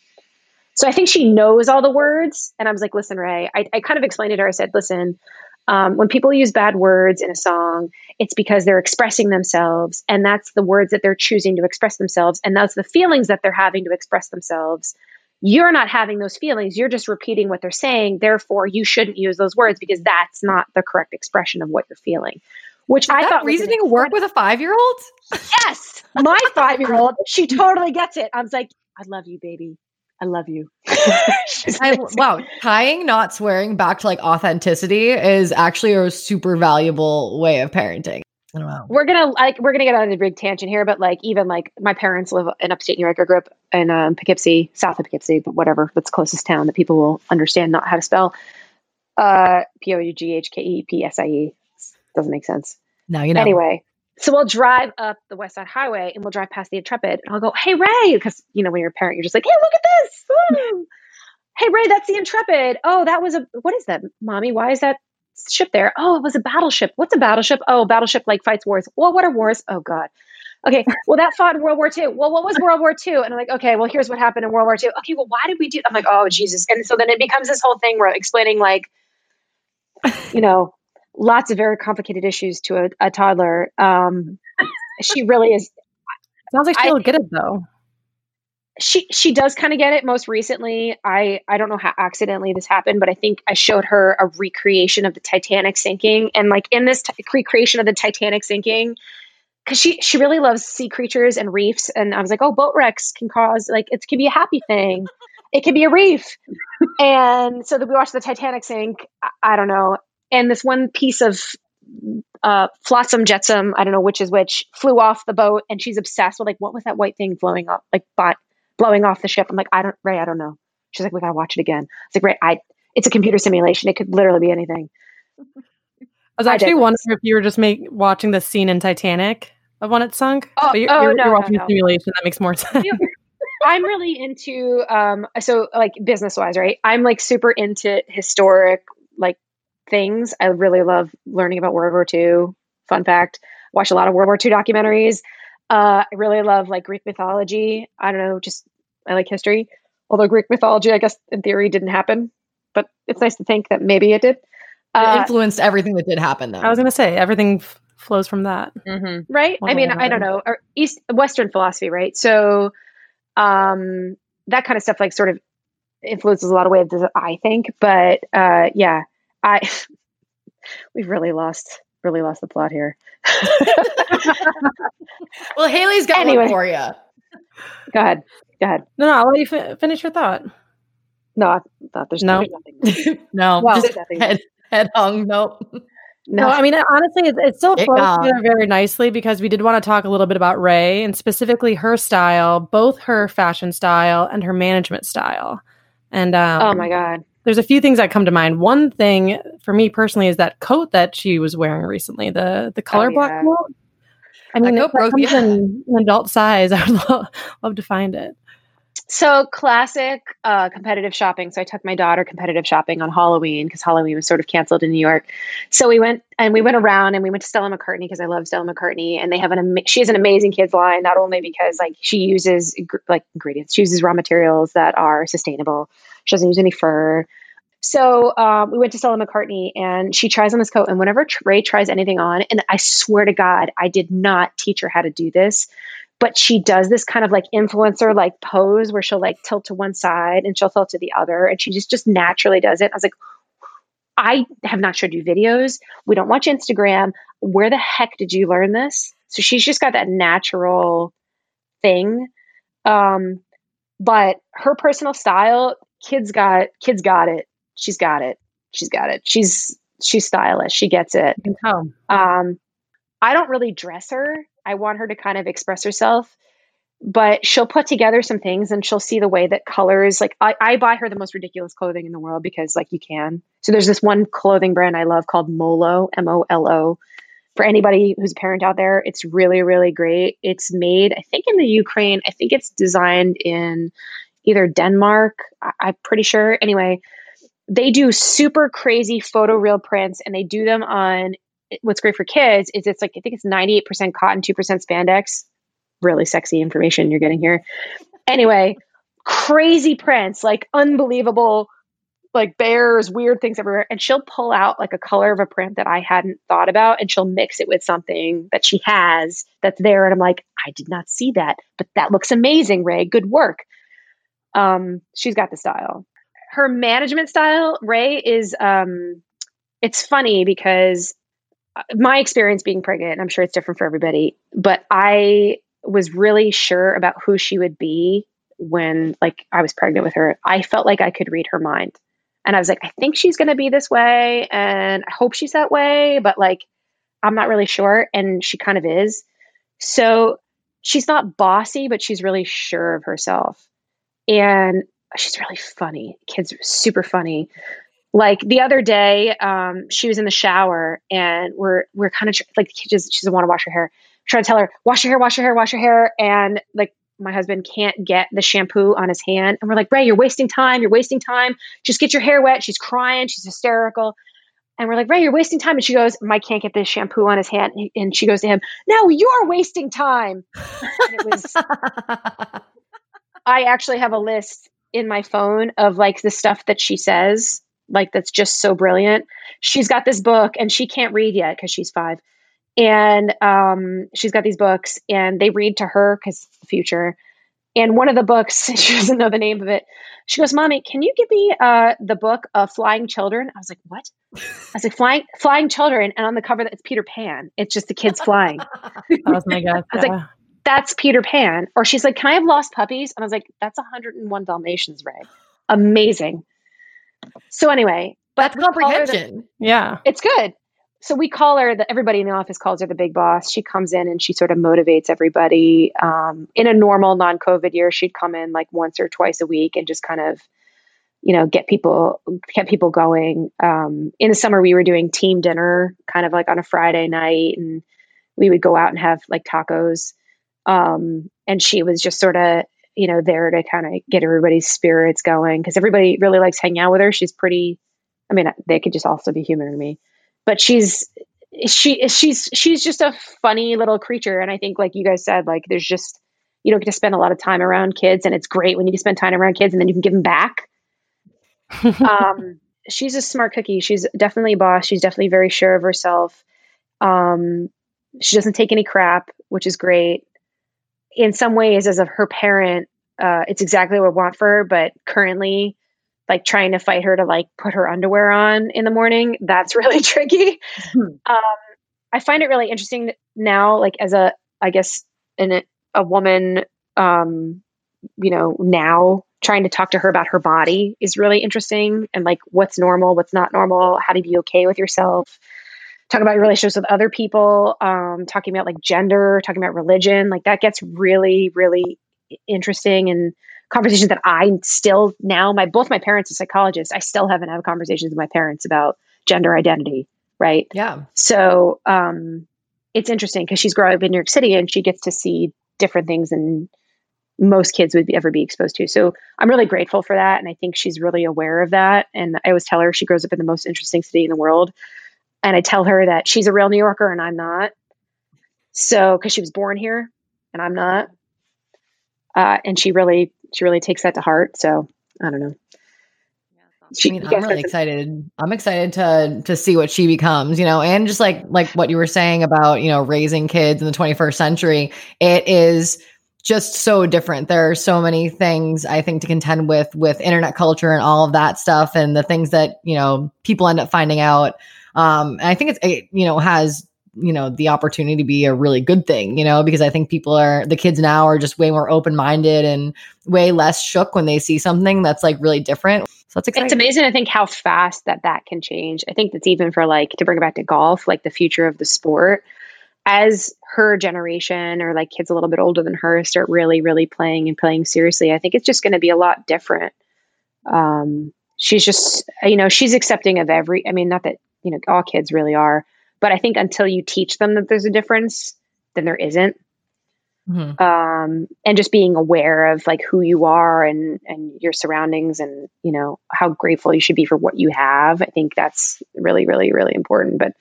So I think she knows all the words. And I was like, listen, Ray, I, I kind of explained it to her. I said, listen, um, when people use bad words in a song, it's because they're expressing themselves. And that's the words that they're choosing to express themselves. And that's the feelings that they're having to express themselves. You're not having those feelings. You're just repeating what they're saying. Therefore, you shouldn't use those words because that's not the correct expression of what you're feeling. Which Does I thought reasoning work with a five year old? yes, my five year old, she totally gets it. I was like, I love you, baby. I love you. I, wow, tying not swearing back to like authenticity is actually a super valuable way of parenting. I we're gonna like we're gonna get on a big tangent here, but like even like my parents live in upstate New York. I grew up in um, Poughkeepsie, south of Poughkeepsie, but whatever. That's closest town that people will understand not how to spell. Uh, P O U G H K E P S I E doesn't make sense. Now you know. Anyway, so we'll drive up the West Side Highway and we'll drive past the Intrepid, and I'll go, "Hey Ray," because you know when you're a parent, you're just like, "Hey, look at this." Woo." hey Ray, that's the Intrepid. Oh, that was a what is that, mommy? Why is that ship there? Oh, it was a battleship. What's a battleship? Oh, battleship like fights wars. Well, what are wars? Oh God. Okay, well that fought in World War II. Well, what was World War II? And I'm like, okay, well here's what happened in World War II. Okay, well why did we do? I'm like, oh Jesus. And so then it becomes this whole thing where explaining like, you know, lots of very complicated issues to a, a toddler. Um, she really is Sounds like she'll get it though. She she does kind of get it. Most recently i i don't know how accidentally this happened but i think i showed her a recreation of the titanic sinking. And like in this t- recreation of the titanic sinking because she she really loves sea creatures and reefs. And i was like oh boat wrecks can cause like it can be a happy thing. It can be a reef. And so that we watched the titanic sink. I, I don't know. And this one piece of uh, flotsam jetsam, I don't know which is which, flew off the boat, and she's obsessed with like, what was that white thing blowing up, like, blowing off the ship? I'm like, I don't, Ray, I don't know. She's like, we gotta watch it again. It's like, Ray, I, it's a computer simulation. It could literally be anything. I was I actually digress. wondering if you were just make, watching the scene in Titanic of when it sunk. Oh, but you're, oh, you're, no, you're watching no. the simulation. That makes more sense. I'm really into, um, so like business wise, right? I'm like super into historic like things. I really love learning about World War II. Fun fact: watch a lot of World War II documentaries. Uh, I really love like Greek mythology. I don't know, just I like history. Although Greek mythology, I guess in theory didn't happen, but it's nice to think that maybe it did. It Uh, influenced everything that did happen though. I was going to say everything f- flows from that. Mm-hmm. right i mean i don't know or east western philosophy right so um that kind of stuff like sort of influences a lot of ways i think but uh yeah i we've really lost really lost the plot here well, Haley's got Anyway. one for you. go ahead go ahead No, no, I'll let you fi- finish your thought. no i thought there's No. there's nothing no, Well, just there's nothing. head, head hung. Nope. no No, I mean, honestly, it, it still It flows gone. together very nicely because we did want to talk a little bit about Ray and specifically her style, both her fashion style and her management style. And um, oh my god there's a few things that come to mind. One thing for me personally is that coat that she was wearing recently, the the color Oh, block yeah. coat. I mean, that broke comes me. in an adult size, I would lo- love to find it. so classic uh, competitive shopping. So I took my daughter competitive shopping on Halloween because Halloween was sort of canceled in New York. So we went and we went around and we went to Stella McCartney because I love Stella McCartney and they have an ama- she has an amazing kids line not only because like she uses like ingredients she uses raw materials that are sustainable. She doesn't use any fur. So um, we went to Stella McCartney and she tries on this coat. And whenever Ray tries anything on, and I swear to God, I did not teach her how to do this, but she does this kind of like influencer like pose where she'll like tilt to one side and she'll tilt to the other. And she just just naturally does it. I was like, I have not showed you videos. We don't watch Instagram. Where the heck did you learn this? So she's just got that natural thing. Um, but her personal style, kids got kids got it she's got it. She's got it. She's she's stylish. She gets it. Um, I don't really dress her. I want her to kind of express herself, but she'll put together some things and she'll see the way that colors. Like I, I buy her the most ridiculous clothing in the world because like you can. So there's this one clothing brand I love called Molo M O L O. For anybody who's a parent out there, it's really really great. It's made I think in the Ukraine. I think it's designed in either Denmark. I, I'm pretty sure. Anyway they do super crazy photo photoreal prints and they do them on what's great for kids is it's like I think it's 98% cotton, 2% spandex. Really sexy information you're getting here. Anyway, crazy prints, like unbelievable like bears, weird things everywhere. And she'll pull out like a color of a print that I hadn't thought about and she'll mix it with something that she has that's there. And I'm like, I did not see that, but that looks amazing, Ray. Good work. Um, she's got the style her management style, Ray, is um, it's funny because uh, my experience being pregnant, I'm sure it's different for everybody, but I was really sure about who she would be when like I was pregnant with her. I felt like I could read her mind. And I was like, I think she's going to be this way and I hope she's that way, but like I'm not really sure and she kind of is. So she's not bossy, but she's really sure of herself. And she's really funny. Kids super funny. Like the other day, um, she was in the shower and we're we're kind of tr- like she just she doesn't want to wash her hair. trying to tell her wash your hair, wash your hair, wash your hair, and like my husband can't get the shampoo on his hand, and we're like, Ray, you're wasting time. You're wasting time. Just get your hair wet. She's crying. She's hysterical. And we're like, Ray, you're wasting time. And she goes, Mike can't get the shampoo on his hand. And she goes to him, No, you're wasting time. And it was, I actually have a list in my phone of like the stuff that she says, like that's just so brilliant. She's got this book and she can't read yet because she's five. And um, she's got these books and they read to her because it's the future. And one of the books, she doesn't know the name of it. She goes, "Mommy, can you give me uh, the book of Flying Children?" I was like, "What?" I was like, "Flying Flying Children," and on the cover, it's Peter Pan. It's just the kids flying. oh my god! I was like, that's Peter Pan. Or she's like, Can I have lost puppies? And I was like, That's 101 Dalmatians, Ray. Amazing. So anyway, but that's comprehension. The, yeah. It's good. So we call her the everybody in the office calls her the big boss. She comes in and she sort of motivates everybody. Um, in a normal non-COVID year, she'd come in like once or twice a week and just kind of, you know, get people get people going. Um, in the summer, we were doing team dinner, kind of like on a Friday night, and we would go out and have like tacos. Um, and she was just sort of, you know, there to kind of get everybody's spirits going because everybody really likes hanging out with her. She's pretty, I mean, they could just also be human to me, but she's, she, she's, she's just a funny little creature. And I think, like you guys said, like there's just, you don't get to spend a lot of time around kids and it's great when you can spend time around kids and then you can give them back. um, she's a smart cookie. She's definitely a boss. She's definitely very sure of herself. Um, she doesn't take any crap, which is great in some ways as of her parent uh, it's exactly what I want for her, but currently, like trying to fight her to like put her underwear on in the morning, that's really tricky. Mm-hmm. Um, I find it really interesting now, like as a, I guess, in a, a woman, um, you know, now trying to talk to her about her body is really interesting and like what's normal, what's not normal, how to be okay with yourself talk about your relationships with other people, um, talking about like gender, talking about religion, like that gets really, really interesting and conversations that I still now my both my parents are psychologists. I still haven't had conversations with my parents about gender identity, right? Yeah. So um, it's interesting because she's growing up in New York City and she gets to see different things than most kids would ever be exposed to. So I'm really grateful for that. And I think she's really aware of that. And I always tell her she grows up in the most interesting city in the world. And I tell her that she's a real New Yorker and I'm not. So, because she was born here and I'm not. Uh, and she really, she really takes that to heart. So I don't know. She, I mean, I'm really excited. I'm excited to to see what she becomes, you know, and just like like what you were saying about, you know, raising kids in the 21st century. It is just so different. There are so many things I think to contend with with internet culture and all of that stuff and the things that, you know, people end up finding out. Um, and I think it's it, you know, has you know the opportunity to be a really good thing you know because i think people are the kids now are just way more open-minded and way less shook when they see something that's like really different so that's exciting. It's amazing I think how fast that that can change. I think that's even for like to bring it back to golf, like the future of the sport as her generation or like kids a little bit older than her start really, really playing and playing seriously, I think it's just going to be a lot different. Um, she's just, you know, she's accepting of every, I mean, not that, you know, all kids really are, but I think until you teach them that there's a difference, then there isn't. Mm-hmm. Um, and just being aware of like who you are and and your surroundings and you know how grateful you should be for what you have. I think that's really really really important. But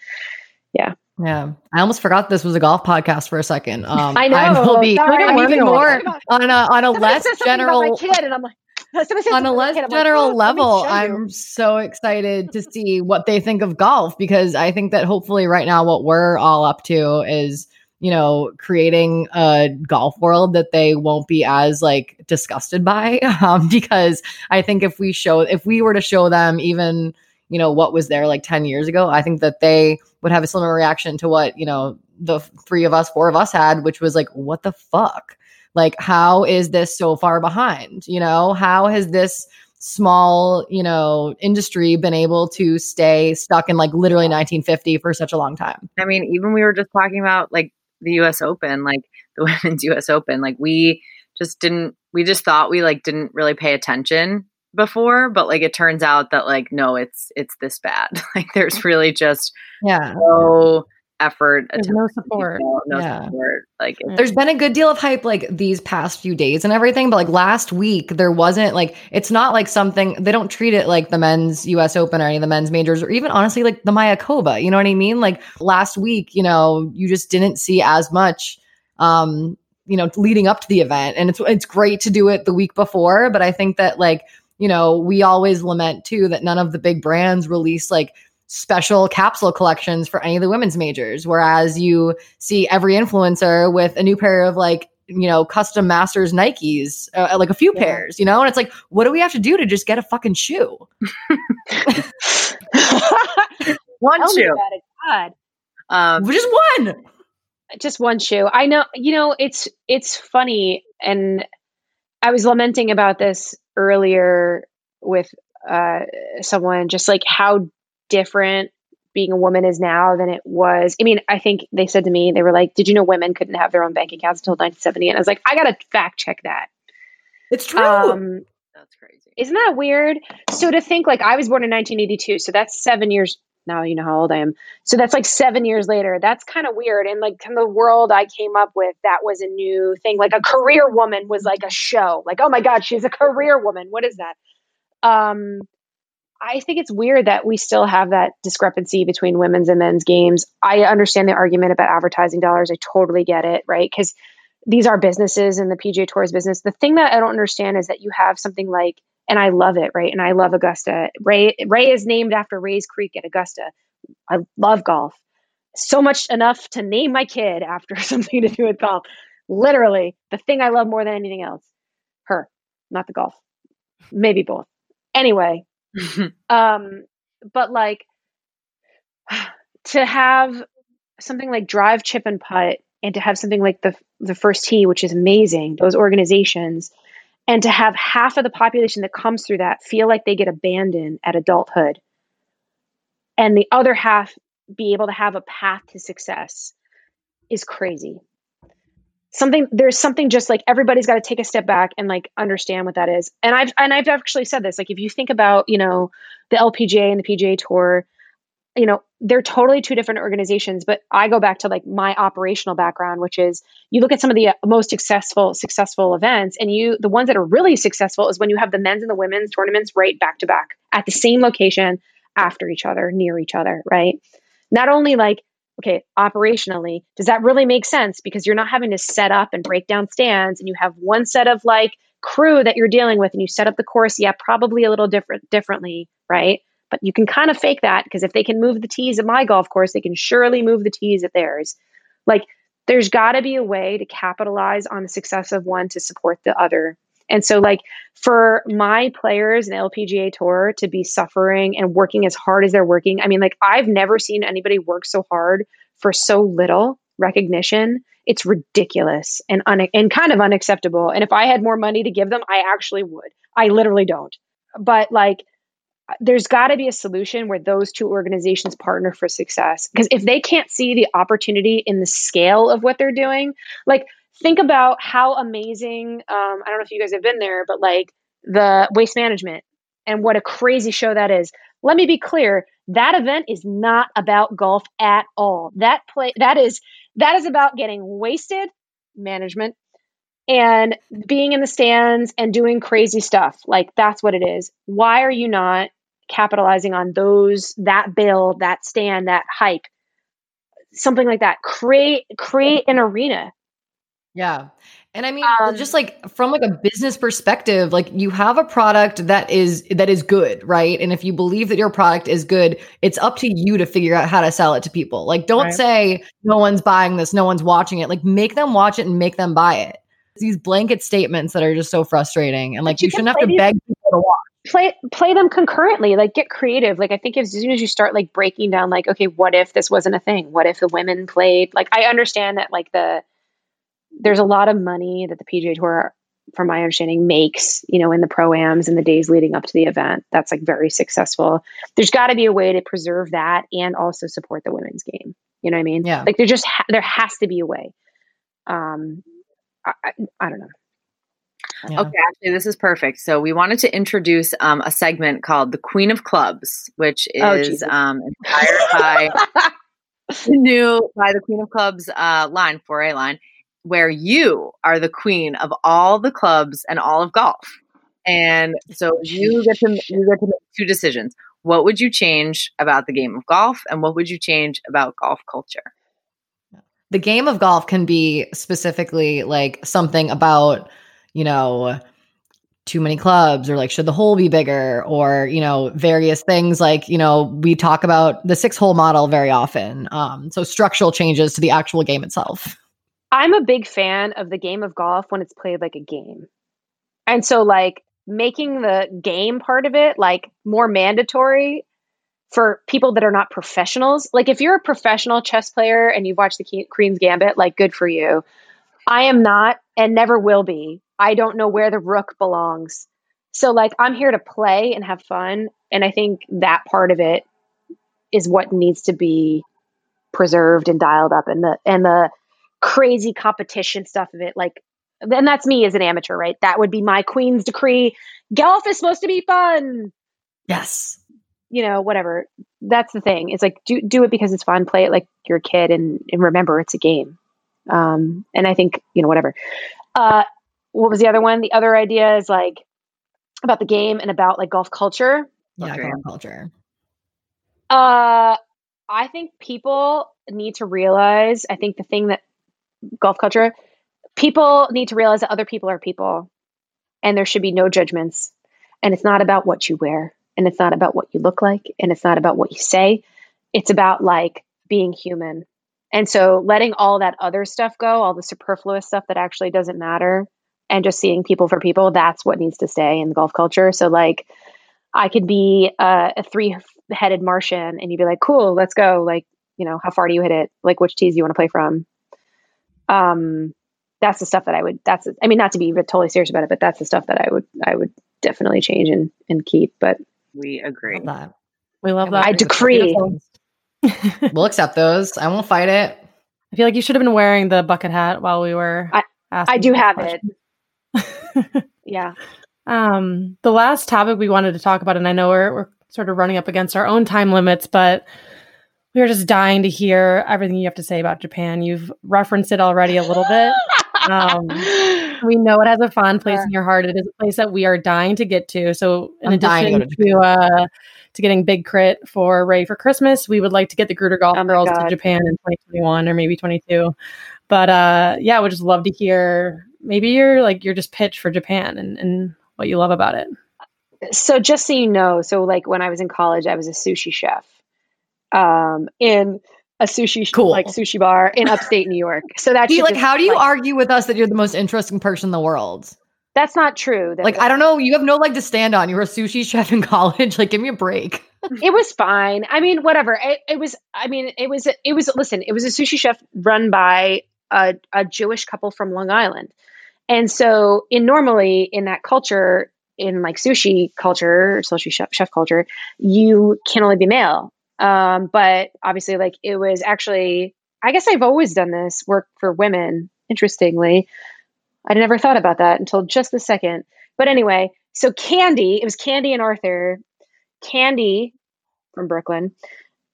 yeah, yeah, I almost forgot this was a golf podcast for a second. Um, I know. I will be Sorry, I'm even more on a on a less general kid, and I'm like. On a less general like, oh, level, I'm so excited to see what they think of golf because I think that hopefully right now what we're all up to is you know, creating a golf world that they won't be as like disgusted by. Um, because I think if we show, if we were to show them even, you know, what was there like 10 years ago, I think that they would have a similar reaction to what, you know, the three of us, four of us had, which was like, what the fuck? Like, how is this so far behind? You know, how has this small, you know, industry been able to stay stuck in like literally 1950 for such a long time? I mean, even we were just talking about like the US Open, like the women's US Open, like we just didn't we just thought we like didn't really pay attention before, but like it turns out that like no, it's it's this bad. like there's really just yeah no effort There's no support people, no yeah. support like there's been a good deal of hype like these past few days and everything but like last week there wasn't like it's not like something they don't treat it like the men's us open or any of the men's majors or even honestly like the mayakoba you know what i mean like last week you know you just didn't see as much um you know leading up to the event and it's it's great to do it the week before but i think that like you know we always lament too that none of the big brands release like special capsule collections for any of the women's majors. Whereas you see every influencer with a new pair of like, you know, custom masters Nikes, uh, like a few yeah. pairs, you know? And it's like, what do we have to do to just get a fucking shoe? one Tell shoe. God. Um, just one. Just one shoe. I know, you know, it's it's funny and I was lamenting about this earlier with uh, someone just like how different being a woman is now than it was. I mean, I think they said to me, they were like, Did you know women couldn't have their own bank accounts until 1970? And I was like, I got to fact check that. It's true. Um, that's crazy. Isn't that weird? So to think like I was born in 1982, so that's seven years. Now you know how old I am. So that's like seven years later. That's kind of weird. And like in the world I came up with, that was a new thing. Like a career woman was like a show. Like, oh my God, she's a career woman. What is that? Um, I think it's weird that we still have that discrepancy between women's and men's games. I understand the argument about advertising dollars. I totally get it, right? Because these are businesses and the PGA Tour's business. The thing that I don't understand is that you have something like, and I love it, right? And I love Augusta. Ray Ray is named after Rae's Creek at Augusta. I love golf. So much enough to name my kid after something to do with golf. Literally, the thing I love more than anything else. Her, not the golf. Maybe both. Anyway, um, but like to have something like drive, chip, and putt, and to have something like the the first tee, which is amazing, those organizations, and to have half of the population that comes through that feel like they get abandoned at adulthood, and the other half be able to have a path to success is crazy something there's something just like everybody's got to take a step back and like understand what that is and i've and i've actually said this like if you think about you know the lpga and the pga tour you know, they're totally two different organizations, but I go back to like my operational background, which is you look at some of the uh, most successful successful events and you the ones that are really successful is when you have the men's and the women's tournaments right back to back at the same location after each other, near each other, right? Not only like okay, operationally, does that really make sense because you're not having to set up and break down stands and you have one set of like crew that you're dealing with and you set up the course, yeah, probably a little different differently, right? But you can kind of fake that because if they can move the tees at my golf course, they can surely move the tees at theirs. Like there's got to be a way to capitalize on the success of one to support the other. And so, like, for my players in LPGA Tour to be suffering and working as hard as they're working, I mean, like, I've never seen anybody work so hard for so little recognition. It's ridiculous and un- and kind of unacceptable. And if I had more money to give them, I actually would. I literally don't. But like, there's got to be a solution where those two organizations partner for success. Because if they can't see the opportunity in the scale of what they're doing, like think about how amazing. Um, I don't know if you guys have been there, but like the waste management and what a crazy show that is. Let me be clear: that event is not about golf at all. That play that is that is about getting wasted management and being in the stands and doing crazy stuff. Like that's what it is. Why are you not capitalizing on those that bill, that stand, that hype, something like that. Create create an arena. Yeah. And I mean, um, just like from like a business perspective, like you have a product that is that is good, right? And if you believe that your product is good, it's up to you to figure out how to sell it to people. Like, don't right. say no one's buying this, no one's watching it. Like, make them watch it and make them buy it. These blanket statements that are just so frustrating, and like you, you shouldn't have to beg people to watch play play them concurrently like get creative like i think as soon as you start like breaking down like okay what if this wasn't a thing what if the women played like i understand that like the there's a lot of money that the pga tour from my understanding makes you know in the proams and the days leading up to the event. That's like very successful. There's got to be a way to preserve that and also support the women's game. You know what i mean? Yeah. Like there just ha- there has to be a way. Um I, I, I don't know. Yeah. Okay, actually, this is perfect. So we wanted to introduce um, a segment called the Queen of Clubs, which oh, is oh, um, inspired by new by the Queen of Clubs uh, line, Foray line, where you are the queen of all the clubs and all of golf. And so you get to you get to make two decisions. What would you change about the game of golf, and what would you change about golf culture? The game of golf can be specifically like something about you know, too many clubs or like should the hole be bigger or you know various things like you know we talk about the six hole model very often um so structural changes to the actual game itself i'm a big fan of the game of golf when it's played like a game. And so like making the game part of it like more mandatory for people that are not professionals. Like if you're a professional chess player and you've watched the queen's gambit like good for you. I am not and never will be. I don't know where the rook belongs. So like I'm here to play and have fun and I think that part of it is what needs to be preserved and dialed up. And the and the crazy competition stuff of it like and that's me as an amateur, right? That would be my queen's decree. Golf is supposed to be fun. Yes. You know, whatever. That's the thing. It's like do do it because it's fun. Play it like you're a kid, and, and remember it's a game. Um, and I think you know whatever. Uh, what was the other one? The other idea is like about the game and about like golf culture. Yeah, okay. golf culture. Uh, I think people need to realize. I think the thing that golf culture, people need to realize that other people are people, and there should be no judgments. And it's not about what you wear, and it's not about what you look like, and it's not about what you say. It's about like being human. And so letting all that other stuff go, all the superfluous stuff that actually doesn't matter, and just seeing people for people that's what needs to stay in the golf culture so like i could be a, a three-headed martian and you'd be like cool let's go like you know how far do you hit it like which tees do you want to play from um that's the stuff that i would that's i mean not to be totally serious about it but that's the stuff that i would i would definitely change and and keep but we agree. Love that. we love that. i decree. We'll accept those. I won't fight it. I feel like you should have been wearing the bucket hat while we were i, I do have it. yeah. Um, the last topic we wanted to talk about, and I know we're, we're sort of running up against our own time limits, but we are just dying to hear everything you have to say about Japan. You've referenced it already a little bit. Um, we know it has a fond place in your heart. It is a place that we are dying to get to. So, in I'm addition to to, uh, to getting Big K.R.I.T for Ray for Christmas, we would like to get the Gruder Golf Oh Girls God. to Japan in 2021 or maybe 22. But uh, yeah, we'd just love to hear maybe your like your just pitch for Japan and, and what you love about it. so just so you know, so like when I was in college, I was a sushi chef, um, in a sushi Cool. like sushi bar in upstate New York. So that's like, how do you argue with us that you're the most interesting person in the world? That's not true. That- Like, I don't know. You have no leg to stand on. You were a sushi chef in college. Like, give me a break. it was fine. I mean, whatever. It, it was. I mean, it was. It was. Listen, it was a sushi chef run by a, a Jewish couple from Long Island, and so in normally in that culture, in like sushi culture, sushi chef, chef culture, you can only be male. Um, but obviously, like it was actually. I guess I've always done this work for women. Interestingly, I never thought about that until just the second. But anyway, so Candy, it was Candy and Arthur. Candy from Brooklyn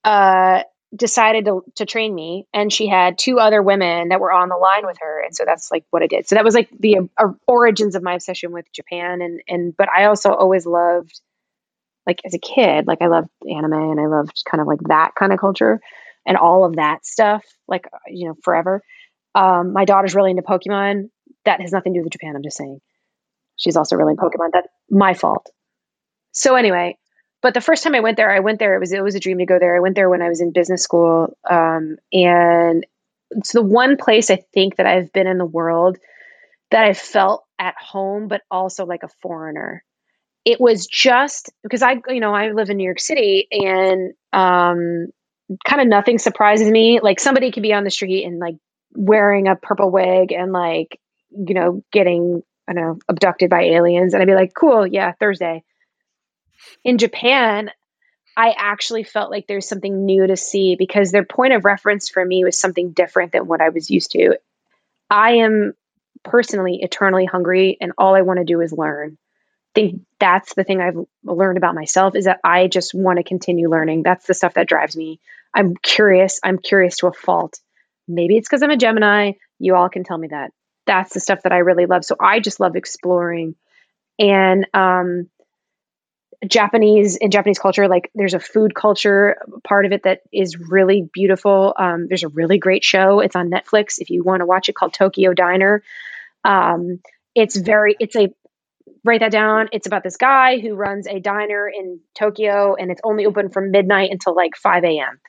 uh, decided to, to train me, and she had two other women that were on the line with her, and so that's like what I did. So that was like the uh, origins of my obsession with Japan, and and but I also always loved, like as a kid, like I loved anime and I loved kind of like that kind of culture and all of that stuff, like you know forever. Um, my daughter's really into Pokemon. That has nothing to do with Japan. I'm just saying. She's also really into Pokemon. That's my fault. So anyway, but the first time I went there, I went there. It was it was a dream to go there. I went there when I was in business school, um, and it's the one place I think that I've been in the world that I felt at home, but also like a foreigner. It was just because I, you know, I live in New York City, and um, kind of nothing surprises me. Like somebody could be on the street and like wearing a purple wig and like you know getting I don't know abducted by aliens, and I'd be like, cool, yeah, Thursday in Japan, I actually felt like there's something new to see because their point of reference for me was something different than what I was used to. I am personally eternally hungry and all I want to do is learn. Think that's the thing I've learned about myself is that I just want to continue learning. That's the stuff that drives me. I'm curious. I'm curious to a fault. Maybe it's because I'm a Gemini. You all can tell me that. That's the stuff that I really love. So I just love exploring. And um Japanese in Japanese culture, like there's a food culture part of it that is really beautiful. Um, there's a really great show. It's on Netflix if you want to watch it called Tokyo Diner. Um, it's very, it's a write that down. It's about this guy who runs a diner in Tokyo and it's only open from midnight until like 5 a.m.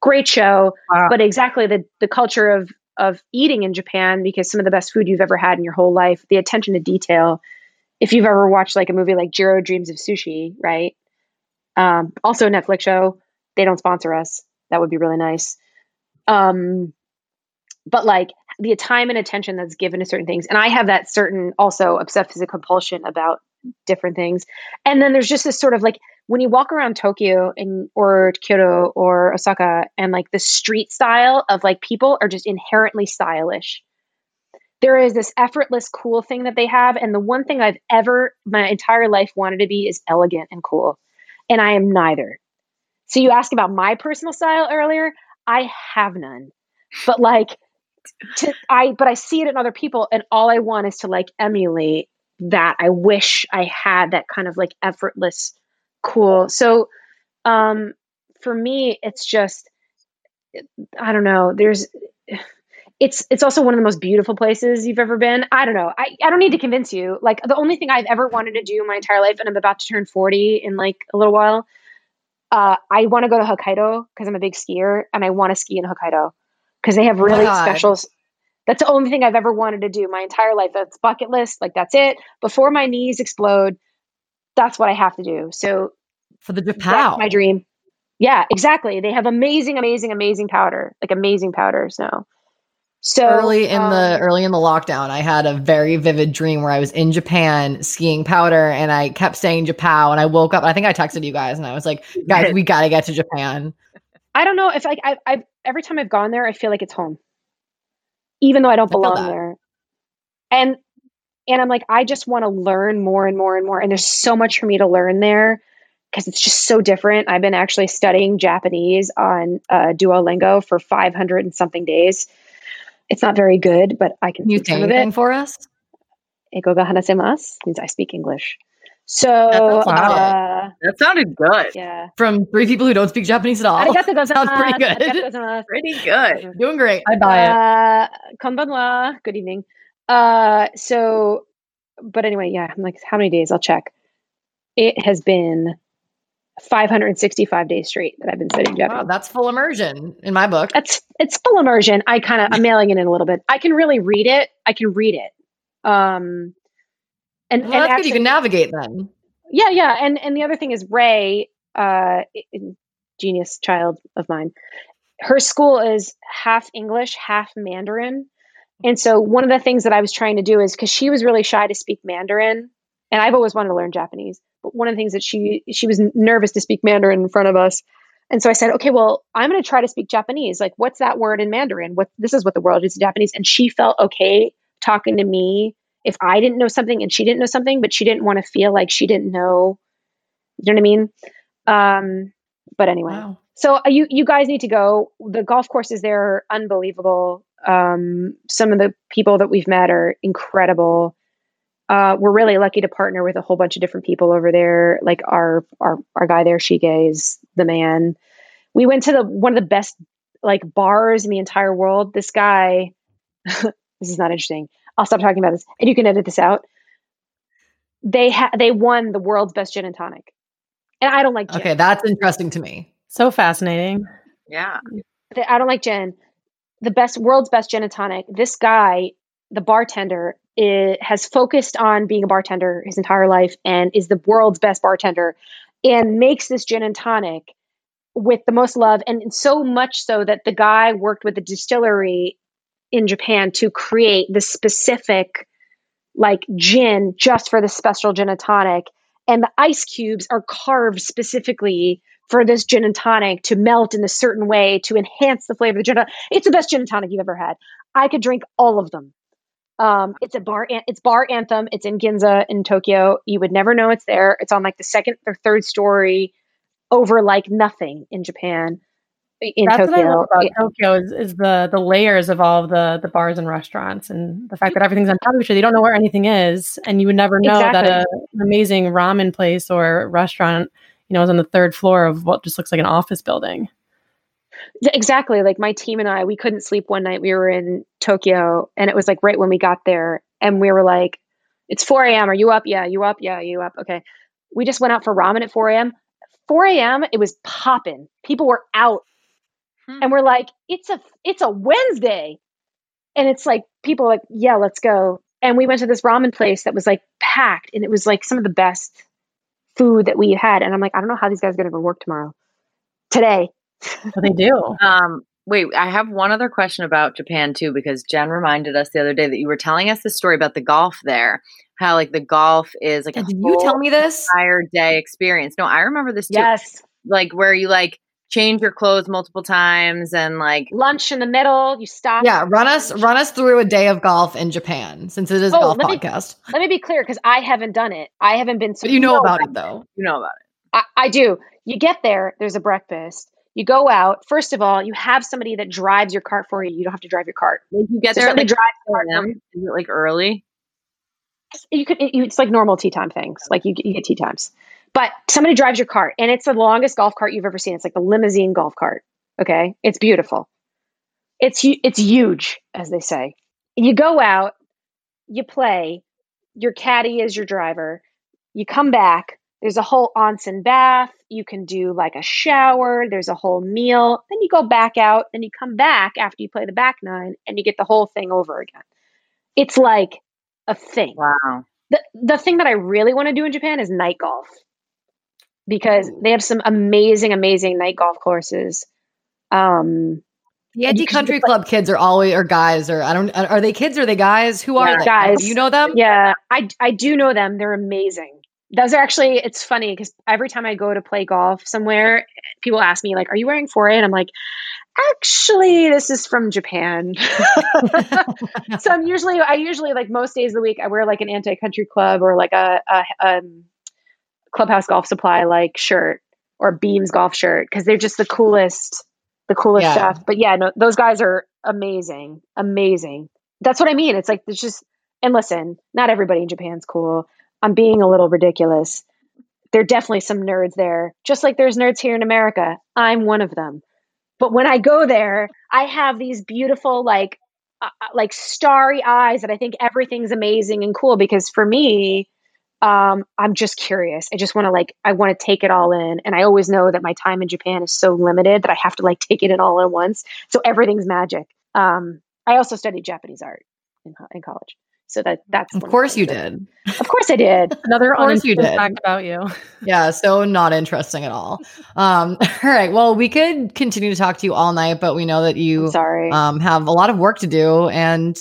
Great show, Wow. but exactly the the culture of of eating in Japan because some of the best food you've ever had in your whole life, the attention to detail if you've ever watched like a movie like Jiro Dreams of Sushi, right? Um, also a Netflix show. They don't sponsor us. That would be really nice. Um, but like the time and attention that's given to certain things, and I have that certain also obsessive compulsion about different things. And then there's just this sort of like when you walk around Tokyo and or Kyoto or Osaka, and like the street style of like people are just inherently stylish. There is this effortless cool thing that they have and the one thing i've ever my entire life wanted to be is elegant and cool. And i am neither. So you asked about my personal style earlier? I have none. But like to i but i see it in other people and all i want is to like emulate that i wish i had that kind of like effortless cool so um for me it's just i don't know there's it's it's also one of the most beautiful places you've ever been. I don't know. I, I don't need to convince you. Like the only thing I've ever wanted to do my entire life, and I'm about to turn 40 in like a little while. Uh, I want to go to Hokkaido because I'm a big skier and I want to ski in Hokkaido because they have Oh really God. special. That's the only thing I've ever wanted to do my entire life. That's bucket list. Like that's it. Before my knees explode, that's what I have to do. So For the that's Japan. my dream. Yeah, exactly. They have amazing, amazing, amazing powder, like amazing powder. So, so early in um, the early in the lockdown i had a very vivid dream where i was in japan skiing powder and i kept saying japan and i woke up i think i texted you guys and i was like guys we gotta get to japan I don't know if like I've, I've every time I've gone there, I feel like it's home, even though I don't belong that. there. And and I'm like, I just want to learn more and more and more. And there's so much for me to learn there. because it's just so different. I've been actually studying Japanese on uh, Duolingo for 500 and something days. It's not very good, but I can, can you say anything for us? Eigo ga hanasemasu means I speak English. So uh, that sounded good. Yeah. From three people who don't speak Japanese at all. That sounds pretty good. pretty good. Doing great. I buy it. Uh, konbanwa. Good evening. Uh, so, but anyway, yeah. I'm like, how many days? I'll check. It has been 565 days straight that I've been studying Japanese. Wow, that's full immersion in my book. That's it's full immersion. I kind of I'm mailing it in a little bit. I can really read it. I can read it. Um, and, well, and that's actually, good. You can navigate them. Yeah, yeah. And and the other thing is Ray, uh, genius child of mine. Her school is half English, half Mandarin. And so one of the things that I was trying to do is because she was really shy to speak Mandarin, and I've always wanted to learn Japanese. But one of the things that she she was nervous to speak Mandarin in front of us. And so I said, okay, well, I'm going to try to speak Japanese. Like, what's that word in Mandarin? What this is what the world is in Japanese. And she felt okay talking to me if I didn't know something and she didn't know something, but she didn't want to feel like she didn't know. You know what I mean? Um, but anyway, Wow. so uh, you you guys need to go. The golf courses there are unbelievable. Um, some of the people that we've met are incredible. Uh, we're really lucky to partner with a whole bunch of different people over there. Like our our our guy there, Shige, is the man. We went to the one of the best like bars in the entire world. This guy, this is not interesting. I'll stop talking about this, and you can edit this out. They ha- they won the world's best gin and tonic, and I don't like gin. Okay, that's interesting to me. So fascinating. Yeah. I don't like gin. The best world's best gin and tonic. This guy, the bartender, i has focused on being a bartender his entire life and is the world's best bartender, and makes this gin and tonic with the most love, and so much so that the guy worked with the distillery in Japan to create the specific like gin just for the special gin and tonic. And the ice cubes are carved specifically for this gin and tonic to melt in a certain way to enhance the flavor of the gin. It's the best gin and tonic you've ever had. I could drink all of them. Um, it's a bar. It's bar anthem. It's in Ginza in Tokyo. You would never know it's there. It's on like the second or third story, over like nothing in Japan. In That's what I love about Tokyo is, is the the layers of all of the the bars and restaurants and the fact that everything's on top of each other. You don't know where anything is, and you would never know that a, an amazing ramen place or restaurant, you know, is on the third floor of what just looks like an office building. Exactly like my team and i we couldn't sleep one night we were in tokyo and it was like right when we got there and we were like it's 4 a.m are you up? Yeah you up? Yeah you up okay. We just went out for ramen at 4 a.m 4 a.m it was popping people were out Hmm. and we're like it's a it's a wednesday and it's like people are like yeah let's go and we went to this ramen place that was like packed and it was like some of the best food that we had and i'm like i don't know how these guys are going to go work tomorrow today But they do. Um, wait, I have one other question about Japan too, because Jen reminded us the other day that you were telling us the story about the golf there. How like the golf is like a Did you tell me this? entire day experience. No, I remember this too. yes Like where you like change your clothes multiple times and like lunch in the middle. You stop. Yeah, run us run us through a day of golf in Japan since it is a Oh, golf let me- podcast. Let me be clear because I haven't done it. I haven't been. But you know about it though. you know about it. I, I do. You get there. There's a breakfast. You go out. First of all, you have somebody that drives your cart for you. You don't have to drive your cart. Like you get So there at somebody like drives your 4 cart. a.m. Is it like early? You could. It, it's like normal tee time things. Like you, you get tea times. But somebody drives your cart, and it's the longest golf cart you've ever seen. It's like the limousine golf cart. Okay, it's beautiful. It's it's huge, as they say. You go out, you play. Your caddy is your driver. You come back. There's a whole onsen bath. You can do like a shower. There's a whole meal. Then you go back out. Then you come back after you play the back nine, and you get the whole thing over again. It's like a thing Wow. the the thing that I really want to do in Japan is night golf because they have some amazing, amazing night golf courses. Um, The anti country club kids are always or guys or I don't are they kids or are they guys? Who are Yeah, they? guys. You know them? yeah, I I do know them. They're amazing. Those are actually it's funny because every time I go to play golf somewhere, people ask me like, "Are you wearing Foray?" And I'm like, "Actually, this is from Japan." so I'm usually I usually like most days of the week I wear like an anti country club or like a, a um Clubhouse Golf Supply like shirt or Beams golf shirt because they're just the coolest, the coolest Yeah. stuff. But yeah, no, those guys are amazing, amazing. That's what I mean. It's like it's just and listen, not everybody in Japan's cool. I'm being a little ridiculous. There are definitely some nerds there, just like there's nerds here in America. I'm one of them. But when I go there, I have these beautiful, like, uh, uh, like starry eyes that I think everything's amazing and cool. Because for me, um, I'm just curious. I just want to like, I want to take it all in, and I always know that my time in Japan is so limited that I have to like take it in all at once. So everything's magic. Um, I also studied Japanese art in, in college, so that that's Of course you did. Of course I did. Another Of course you did. fact about you. Yeah, so not interesting at all. Um, all right. Well, we could continue to talk to you all night, but we know that I'm you sorry. um, have a lot of work to do, and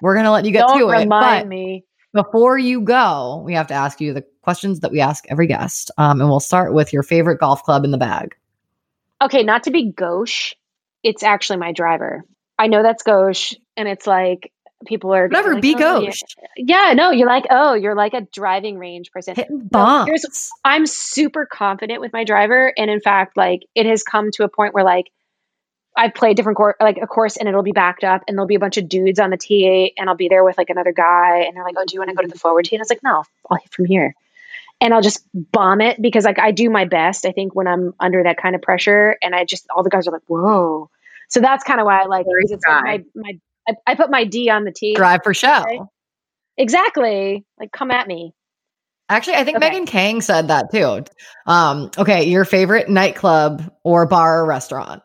we're gonna let you get Don't to it. remind But me. Before you go, we have to ask you the questions that we ask every guest, um, and we'll start with your favorite golf club in the bag. okay, not to be gauche, it's actually my driver. I know that's gauche, and it's like people are Whatever, like, be "Oh, gauche. Yeah, no, you're like, oh, you're like a driving range person. Hitting No, here's- bombs. I'm super confident with my driver, and in fact, like it has come to a point where like I play a different course, like a course, and it'll be backed up, and there'll be a bunch of dudes on the T8, and I'll be there with like another guy, and they're like, "Oh, do you want to go to the forward tee?" And I was like, "No, I'll hit from here," and I'll just bomb it because like I do my best. I think when I'm under that kind of pressure, and I just all the guys are like, "Whoa," so that's kind of why I like it. Like my my I, I put my D on the tee. Drive for show. Exactly. Like, come at me. Actually, I think Okay. Megan Kang said that too. Um, okay, your favorite nightclub or bar or restaurant?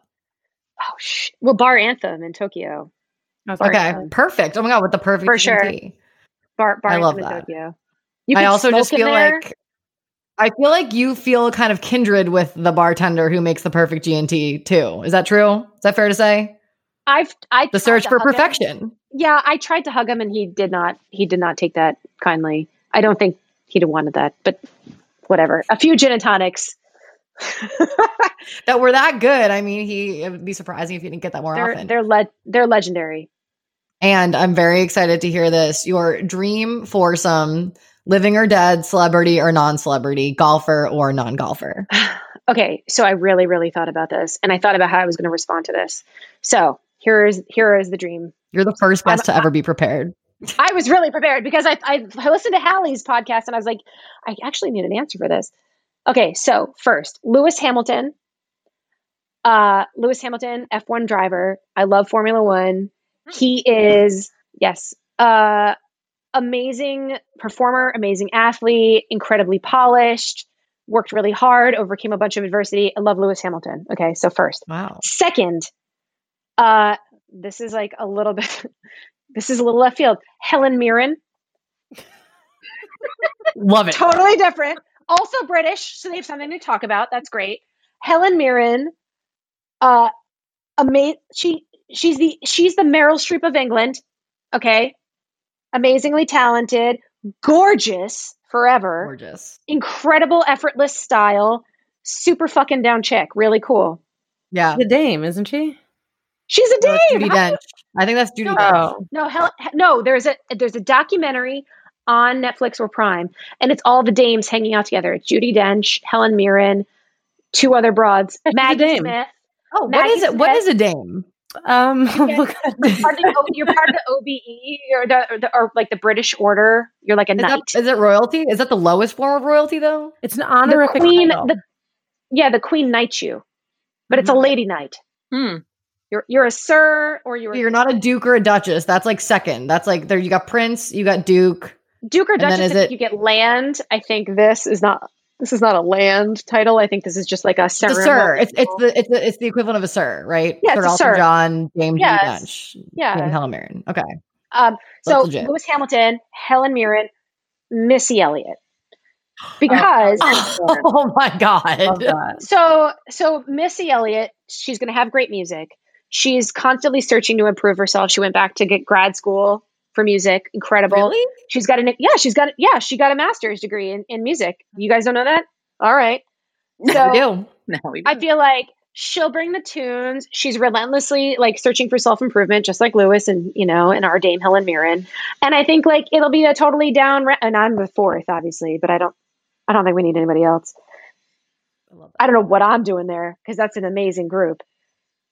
Oh, sh- well, Bar Anthem in Tokyo. I Okay, um, perfect. Oh my god, with the perfect For sure. G&T. Bar, bar I love Anthem in that. Tokyo. You I can also just feel there. like I feel like you feel kind of kindred with the bartender who makes the perfect G and T too. Is that true? Is that fair to say? I've I The search for hug him. perfection. Yeah, I tried to hug him and he did not. He did not take that kindly. I don't think he'd have wanted that, but whatever. A few gin and tonics. That were that good. I mean, he it would be surprising if you didn't get that more they're often. they're le- they're legendary. And I'm very excited to hear this. Your dream foursome, living or dead, celebrity or non-celebrity, golfer or non-golfer. Okay, so I really really thought about this, and I thought about how I was going to respond to this. So here is here is the dream. You're the first I'm- guest to ever be prepared. I was really prepared because I, I I listened to Hallie's podcast and I was like, I actually need an answer for this. Okay, so first, Lewis Hamilton. Uh, Lewis Hamilton, F1 driver. I love Formula One. He is yes, uh, amazing performer, amazing athlete, incredibly polished. Worked really hard, overcame a bunch of adversity. I love Lewis Hamilton. Okay, so first, Wow. Second, uh, this is like a little bit. This is a little left field. Helen Mirren, Love it. totally different. Also British, so they have something to talk about. That's great. Helen Mirren, uh, ama- she she's the she's the Meryl Streep of England. Okay, amazingly talented, gorgeous forever, Gorgeous. incredible, effortless style, super fucking down chick. Really cool. Yeah. the dame, isn't she? She's a No, dame. Judi How- Dench. I think that's Judi Dench. Oh, No, Hel- no. There's a there's a documentary on Netflix or Prime, and it's all the dames hanging out together. It's Judi Dench, Helen Mirren, two other broads, She's a Maggie dame. Smith. Oh, what Maggie is it? What Smith. is a dame? um, get- look at Part the you're part of the OBE or the, or the or like the British Order. You're like a Is knight. that, is it royalty? Is that the lowest form of royalty though? It's an the honorific queen, title. the yeah, the queen knights you, but it's a lady knight. Hmm. You're you're a sir or you're, You're not a duke or a duchess. That's like second. That's like there. You got prince. You got duke. Duke or duchess. is If it- you get land, I think this is not. This is not a land title. I think this is just like a ceremonial. sir. It's it's the it's the, it's the equivalent of a sir, right? Yeah, sir it's a Elton sir. John, James Yes. Dench, Yeah. and Helen Mirren. Okay. Um, so legit. Lewis Hamilton, Helen Mirren, Missy Elliott. Because Oh my god. so so Missy Elliott, she's gonna have great music. She's constantly searching to improve herself. She went back to get grad school for music. Incredible. Really? She's got a yeah, she's got yeah, she got a master's degree in, in music. You guys don't know that? All right. I So do. No, we I feel like she'll bring the tunes. She's relentlessly like searching for self improvement, just like Lewis and you know, and our Dame Helen Mirren. And I think like it'll be a totally down. Ra- and I'm the fourth, obviously, but I don't. I don't think we need anybody else. I love I don't know what I'm doing there because that's an amazing group.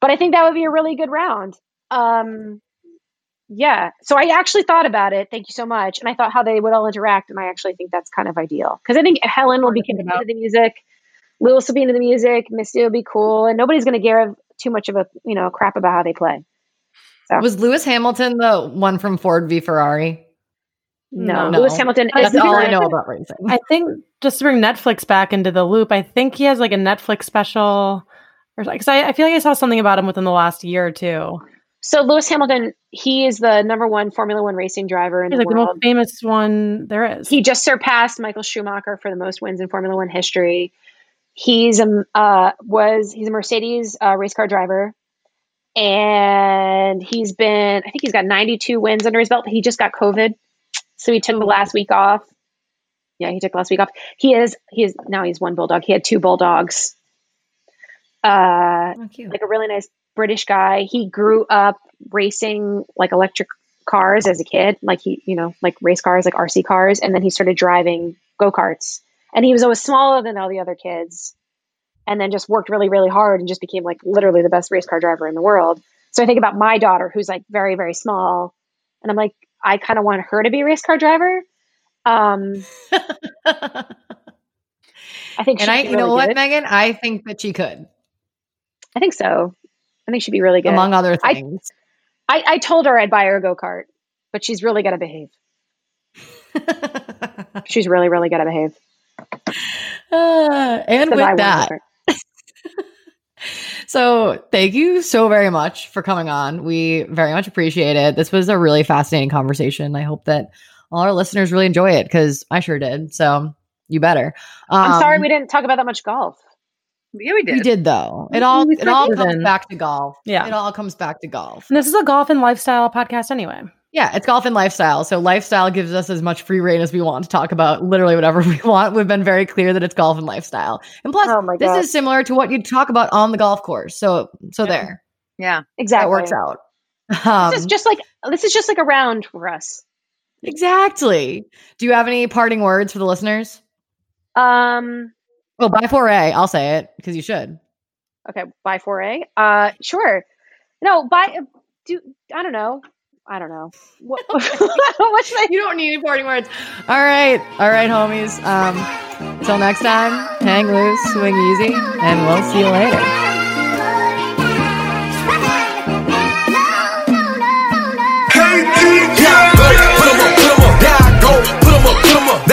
But I think that would be a really good round. Um, yeah. So I actually thought about it. Thank you so much. And I thought how they would all interact, and I actually think that's kind of ideal because I think Helen will be think into the music, Lewis will be into the music, Missy will be cool, and nobody's going to give too much of a you know crap about how they play. Was Lewis Hamilton the one from Ford v Ferrari? No, No. Lewis Hamilton. That's is all I know about racing. I think just to bring Netflix back into the loop, I think he has like a Netflix special, or because I, I feel like I saw something about him within the last year or two. So Lewis Hamilton, he is the number one Formula One racing driver in He's the like the world. most famous one there is. he just surpassed Michael Schumacher for the most wins in Formula One history. He's a uh, was he's a Mercedes uh, race car driver, and he's been I think he's got 92 wins under his belt. He just got COVID, so he took the last week off. Yeah, he took last week off. He is he is now he's one bulldog. He had two bulldogs. Uh, Oh, like a really nice British guy. He grew up racing like electric cars as a kid, like he, you know, like race cars, like RC cars, and then he started driving go karts. And he was always smaller than all the other kids, and then just worked really, really hard and just became like literally the best race car driver in the world. So I think about my daughter, who's like very, very small, and I'm like, I kind of want her to be a race car driver. Um, I think, and I, you know what. Megan? I think that she could, I think so. I think she'd be really good. among other I- things. I, I told her I'd buy her a go kart, but she's really got to behave. She's really, really got to behave. Uh, and I with that, so thank you so very much for coming on. We very much appreciate it. This was a really fascinating conversation. I hope that all our listeners really enjoy it because I sure did. So you better. I'm sorry Um, we didn't talk about that much golf. Yeah, we did. We did though. It all it all started comes in. back to golf. Yeah. It all comes back to golf. and this is a golf and lifestyle podcast anyway. Yeah, it's golf and lifestyle. So lifestyle gives us as much free reign as we want to talk about literally whatever we want. We've been very clear that it's golf and lifestyle. And plus, Oh this is similar to what you talk about on the golf course. So so Yeah. there. Yeah. Exactly. That works out. Um, This is just like this is just like a round for us. exactly. Do you have any parting words for the listeners? Um. Well, by Foray, I'll say it because you should. Okay. Bye Foray. Uh. Sure. No. Bye. Do I don't know. I don't know. What, what should I? You don't need any parting words. All right. All right, homies. Um, till next time, hang loose, swing easy, and we'll see you later.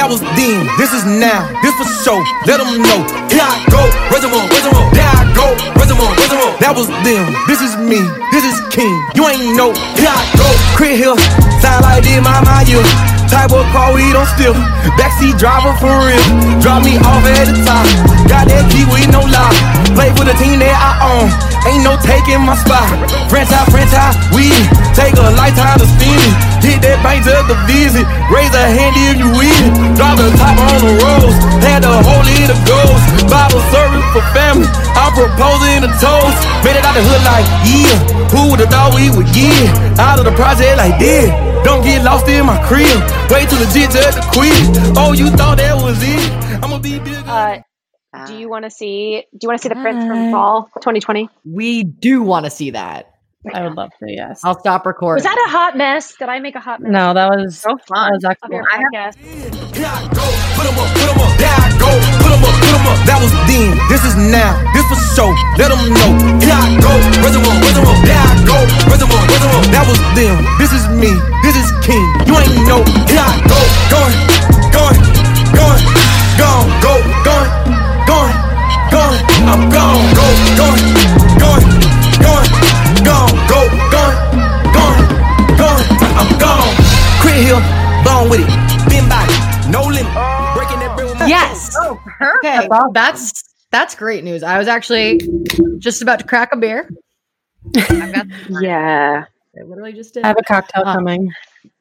That was then, this is now, this for show. Let 'em know. Yeah, go, raise 'em up, raise 'em up. Yeah, go, 'em up. That was them, this is me, this is king. You ain't know. Yeah, go, quit here. Sound like this, my my you. Type of car we don't steal. Backseat driver for real. Drop me off at the top. Got that key with no lock. Play for the team that I own. Ain't no taking my spot. Franchise, franchise, we take a lifetime to spend it. Hit that bank just to visit. Raise a hand if you it. Drop the top on the rose. Had the whole it of goals. Bible service for family. I'm proposing a toast. Made it out the hood like, yeah. Who would've thought we would get out of the project like this? Don't get lost in my crib. Wait till legit just to quit. Oh, you thought that was it? I'ma be bigger. Uh, Uh, do you want to see? Do you want to see the prince from fall 2020? We do want to see that. I would love to, yes. I'll stop recording. Was that a hot mess? Did I make a hot mess? no, that was so that fun. was Of excellent. your I have- podcast. Yeah, go, put 'em up, put 'em up. Yeah, go, put 'em up, That was then, this is now, this for show. Let 'em know. Yeah, go, up, raise 'em up. Yeah, go, up, raise 'em up. That was them, this is me, this is king. You ain't know. Yeah, go, going, going, going, gone, go, going, going, going. I'm gone, go, going, going, going, gone, go, going, going, going. I'm gone. Quit here, blown with it. Been by no limit. Yes. Oh, perfect. Okay. That's that's great news. I was actually just about to crack a beer. I've got Yeah. I literally just did. I have a cocktail Uh, coming.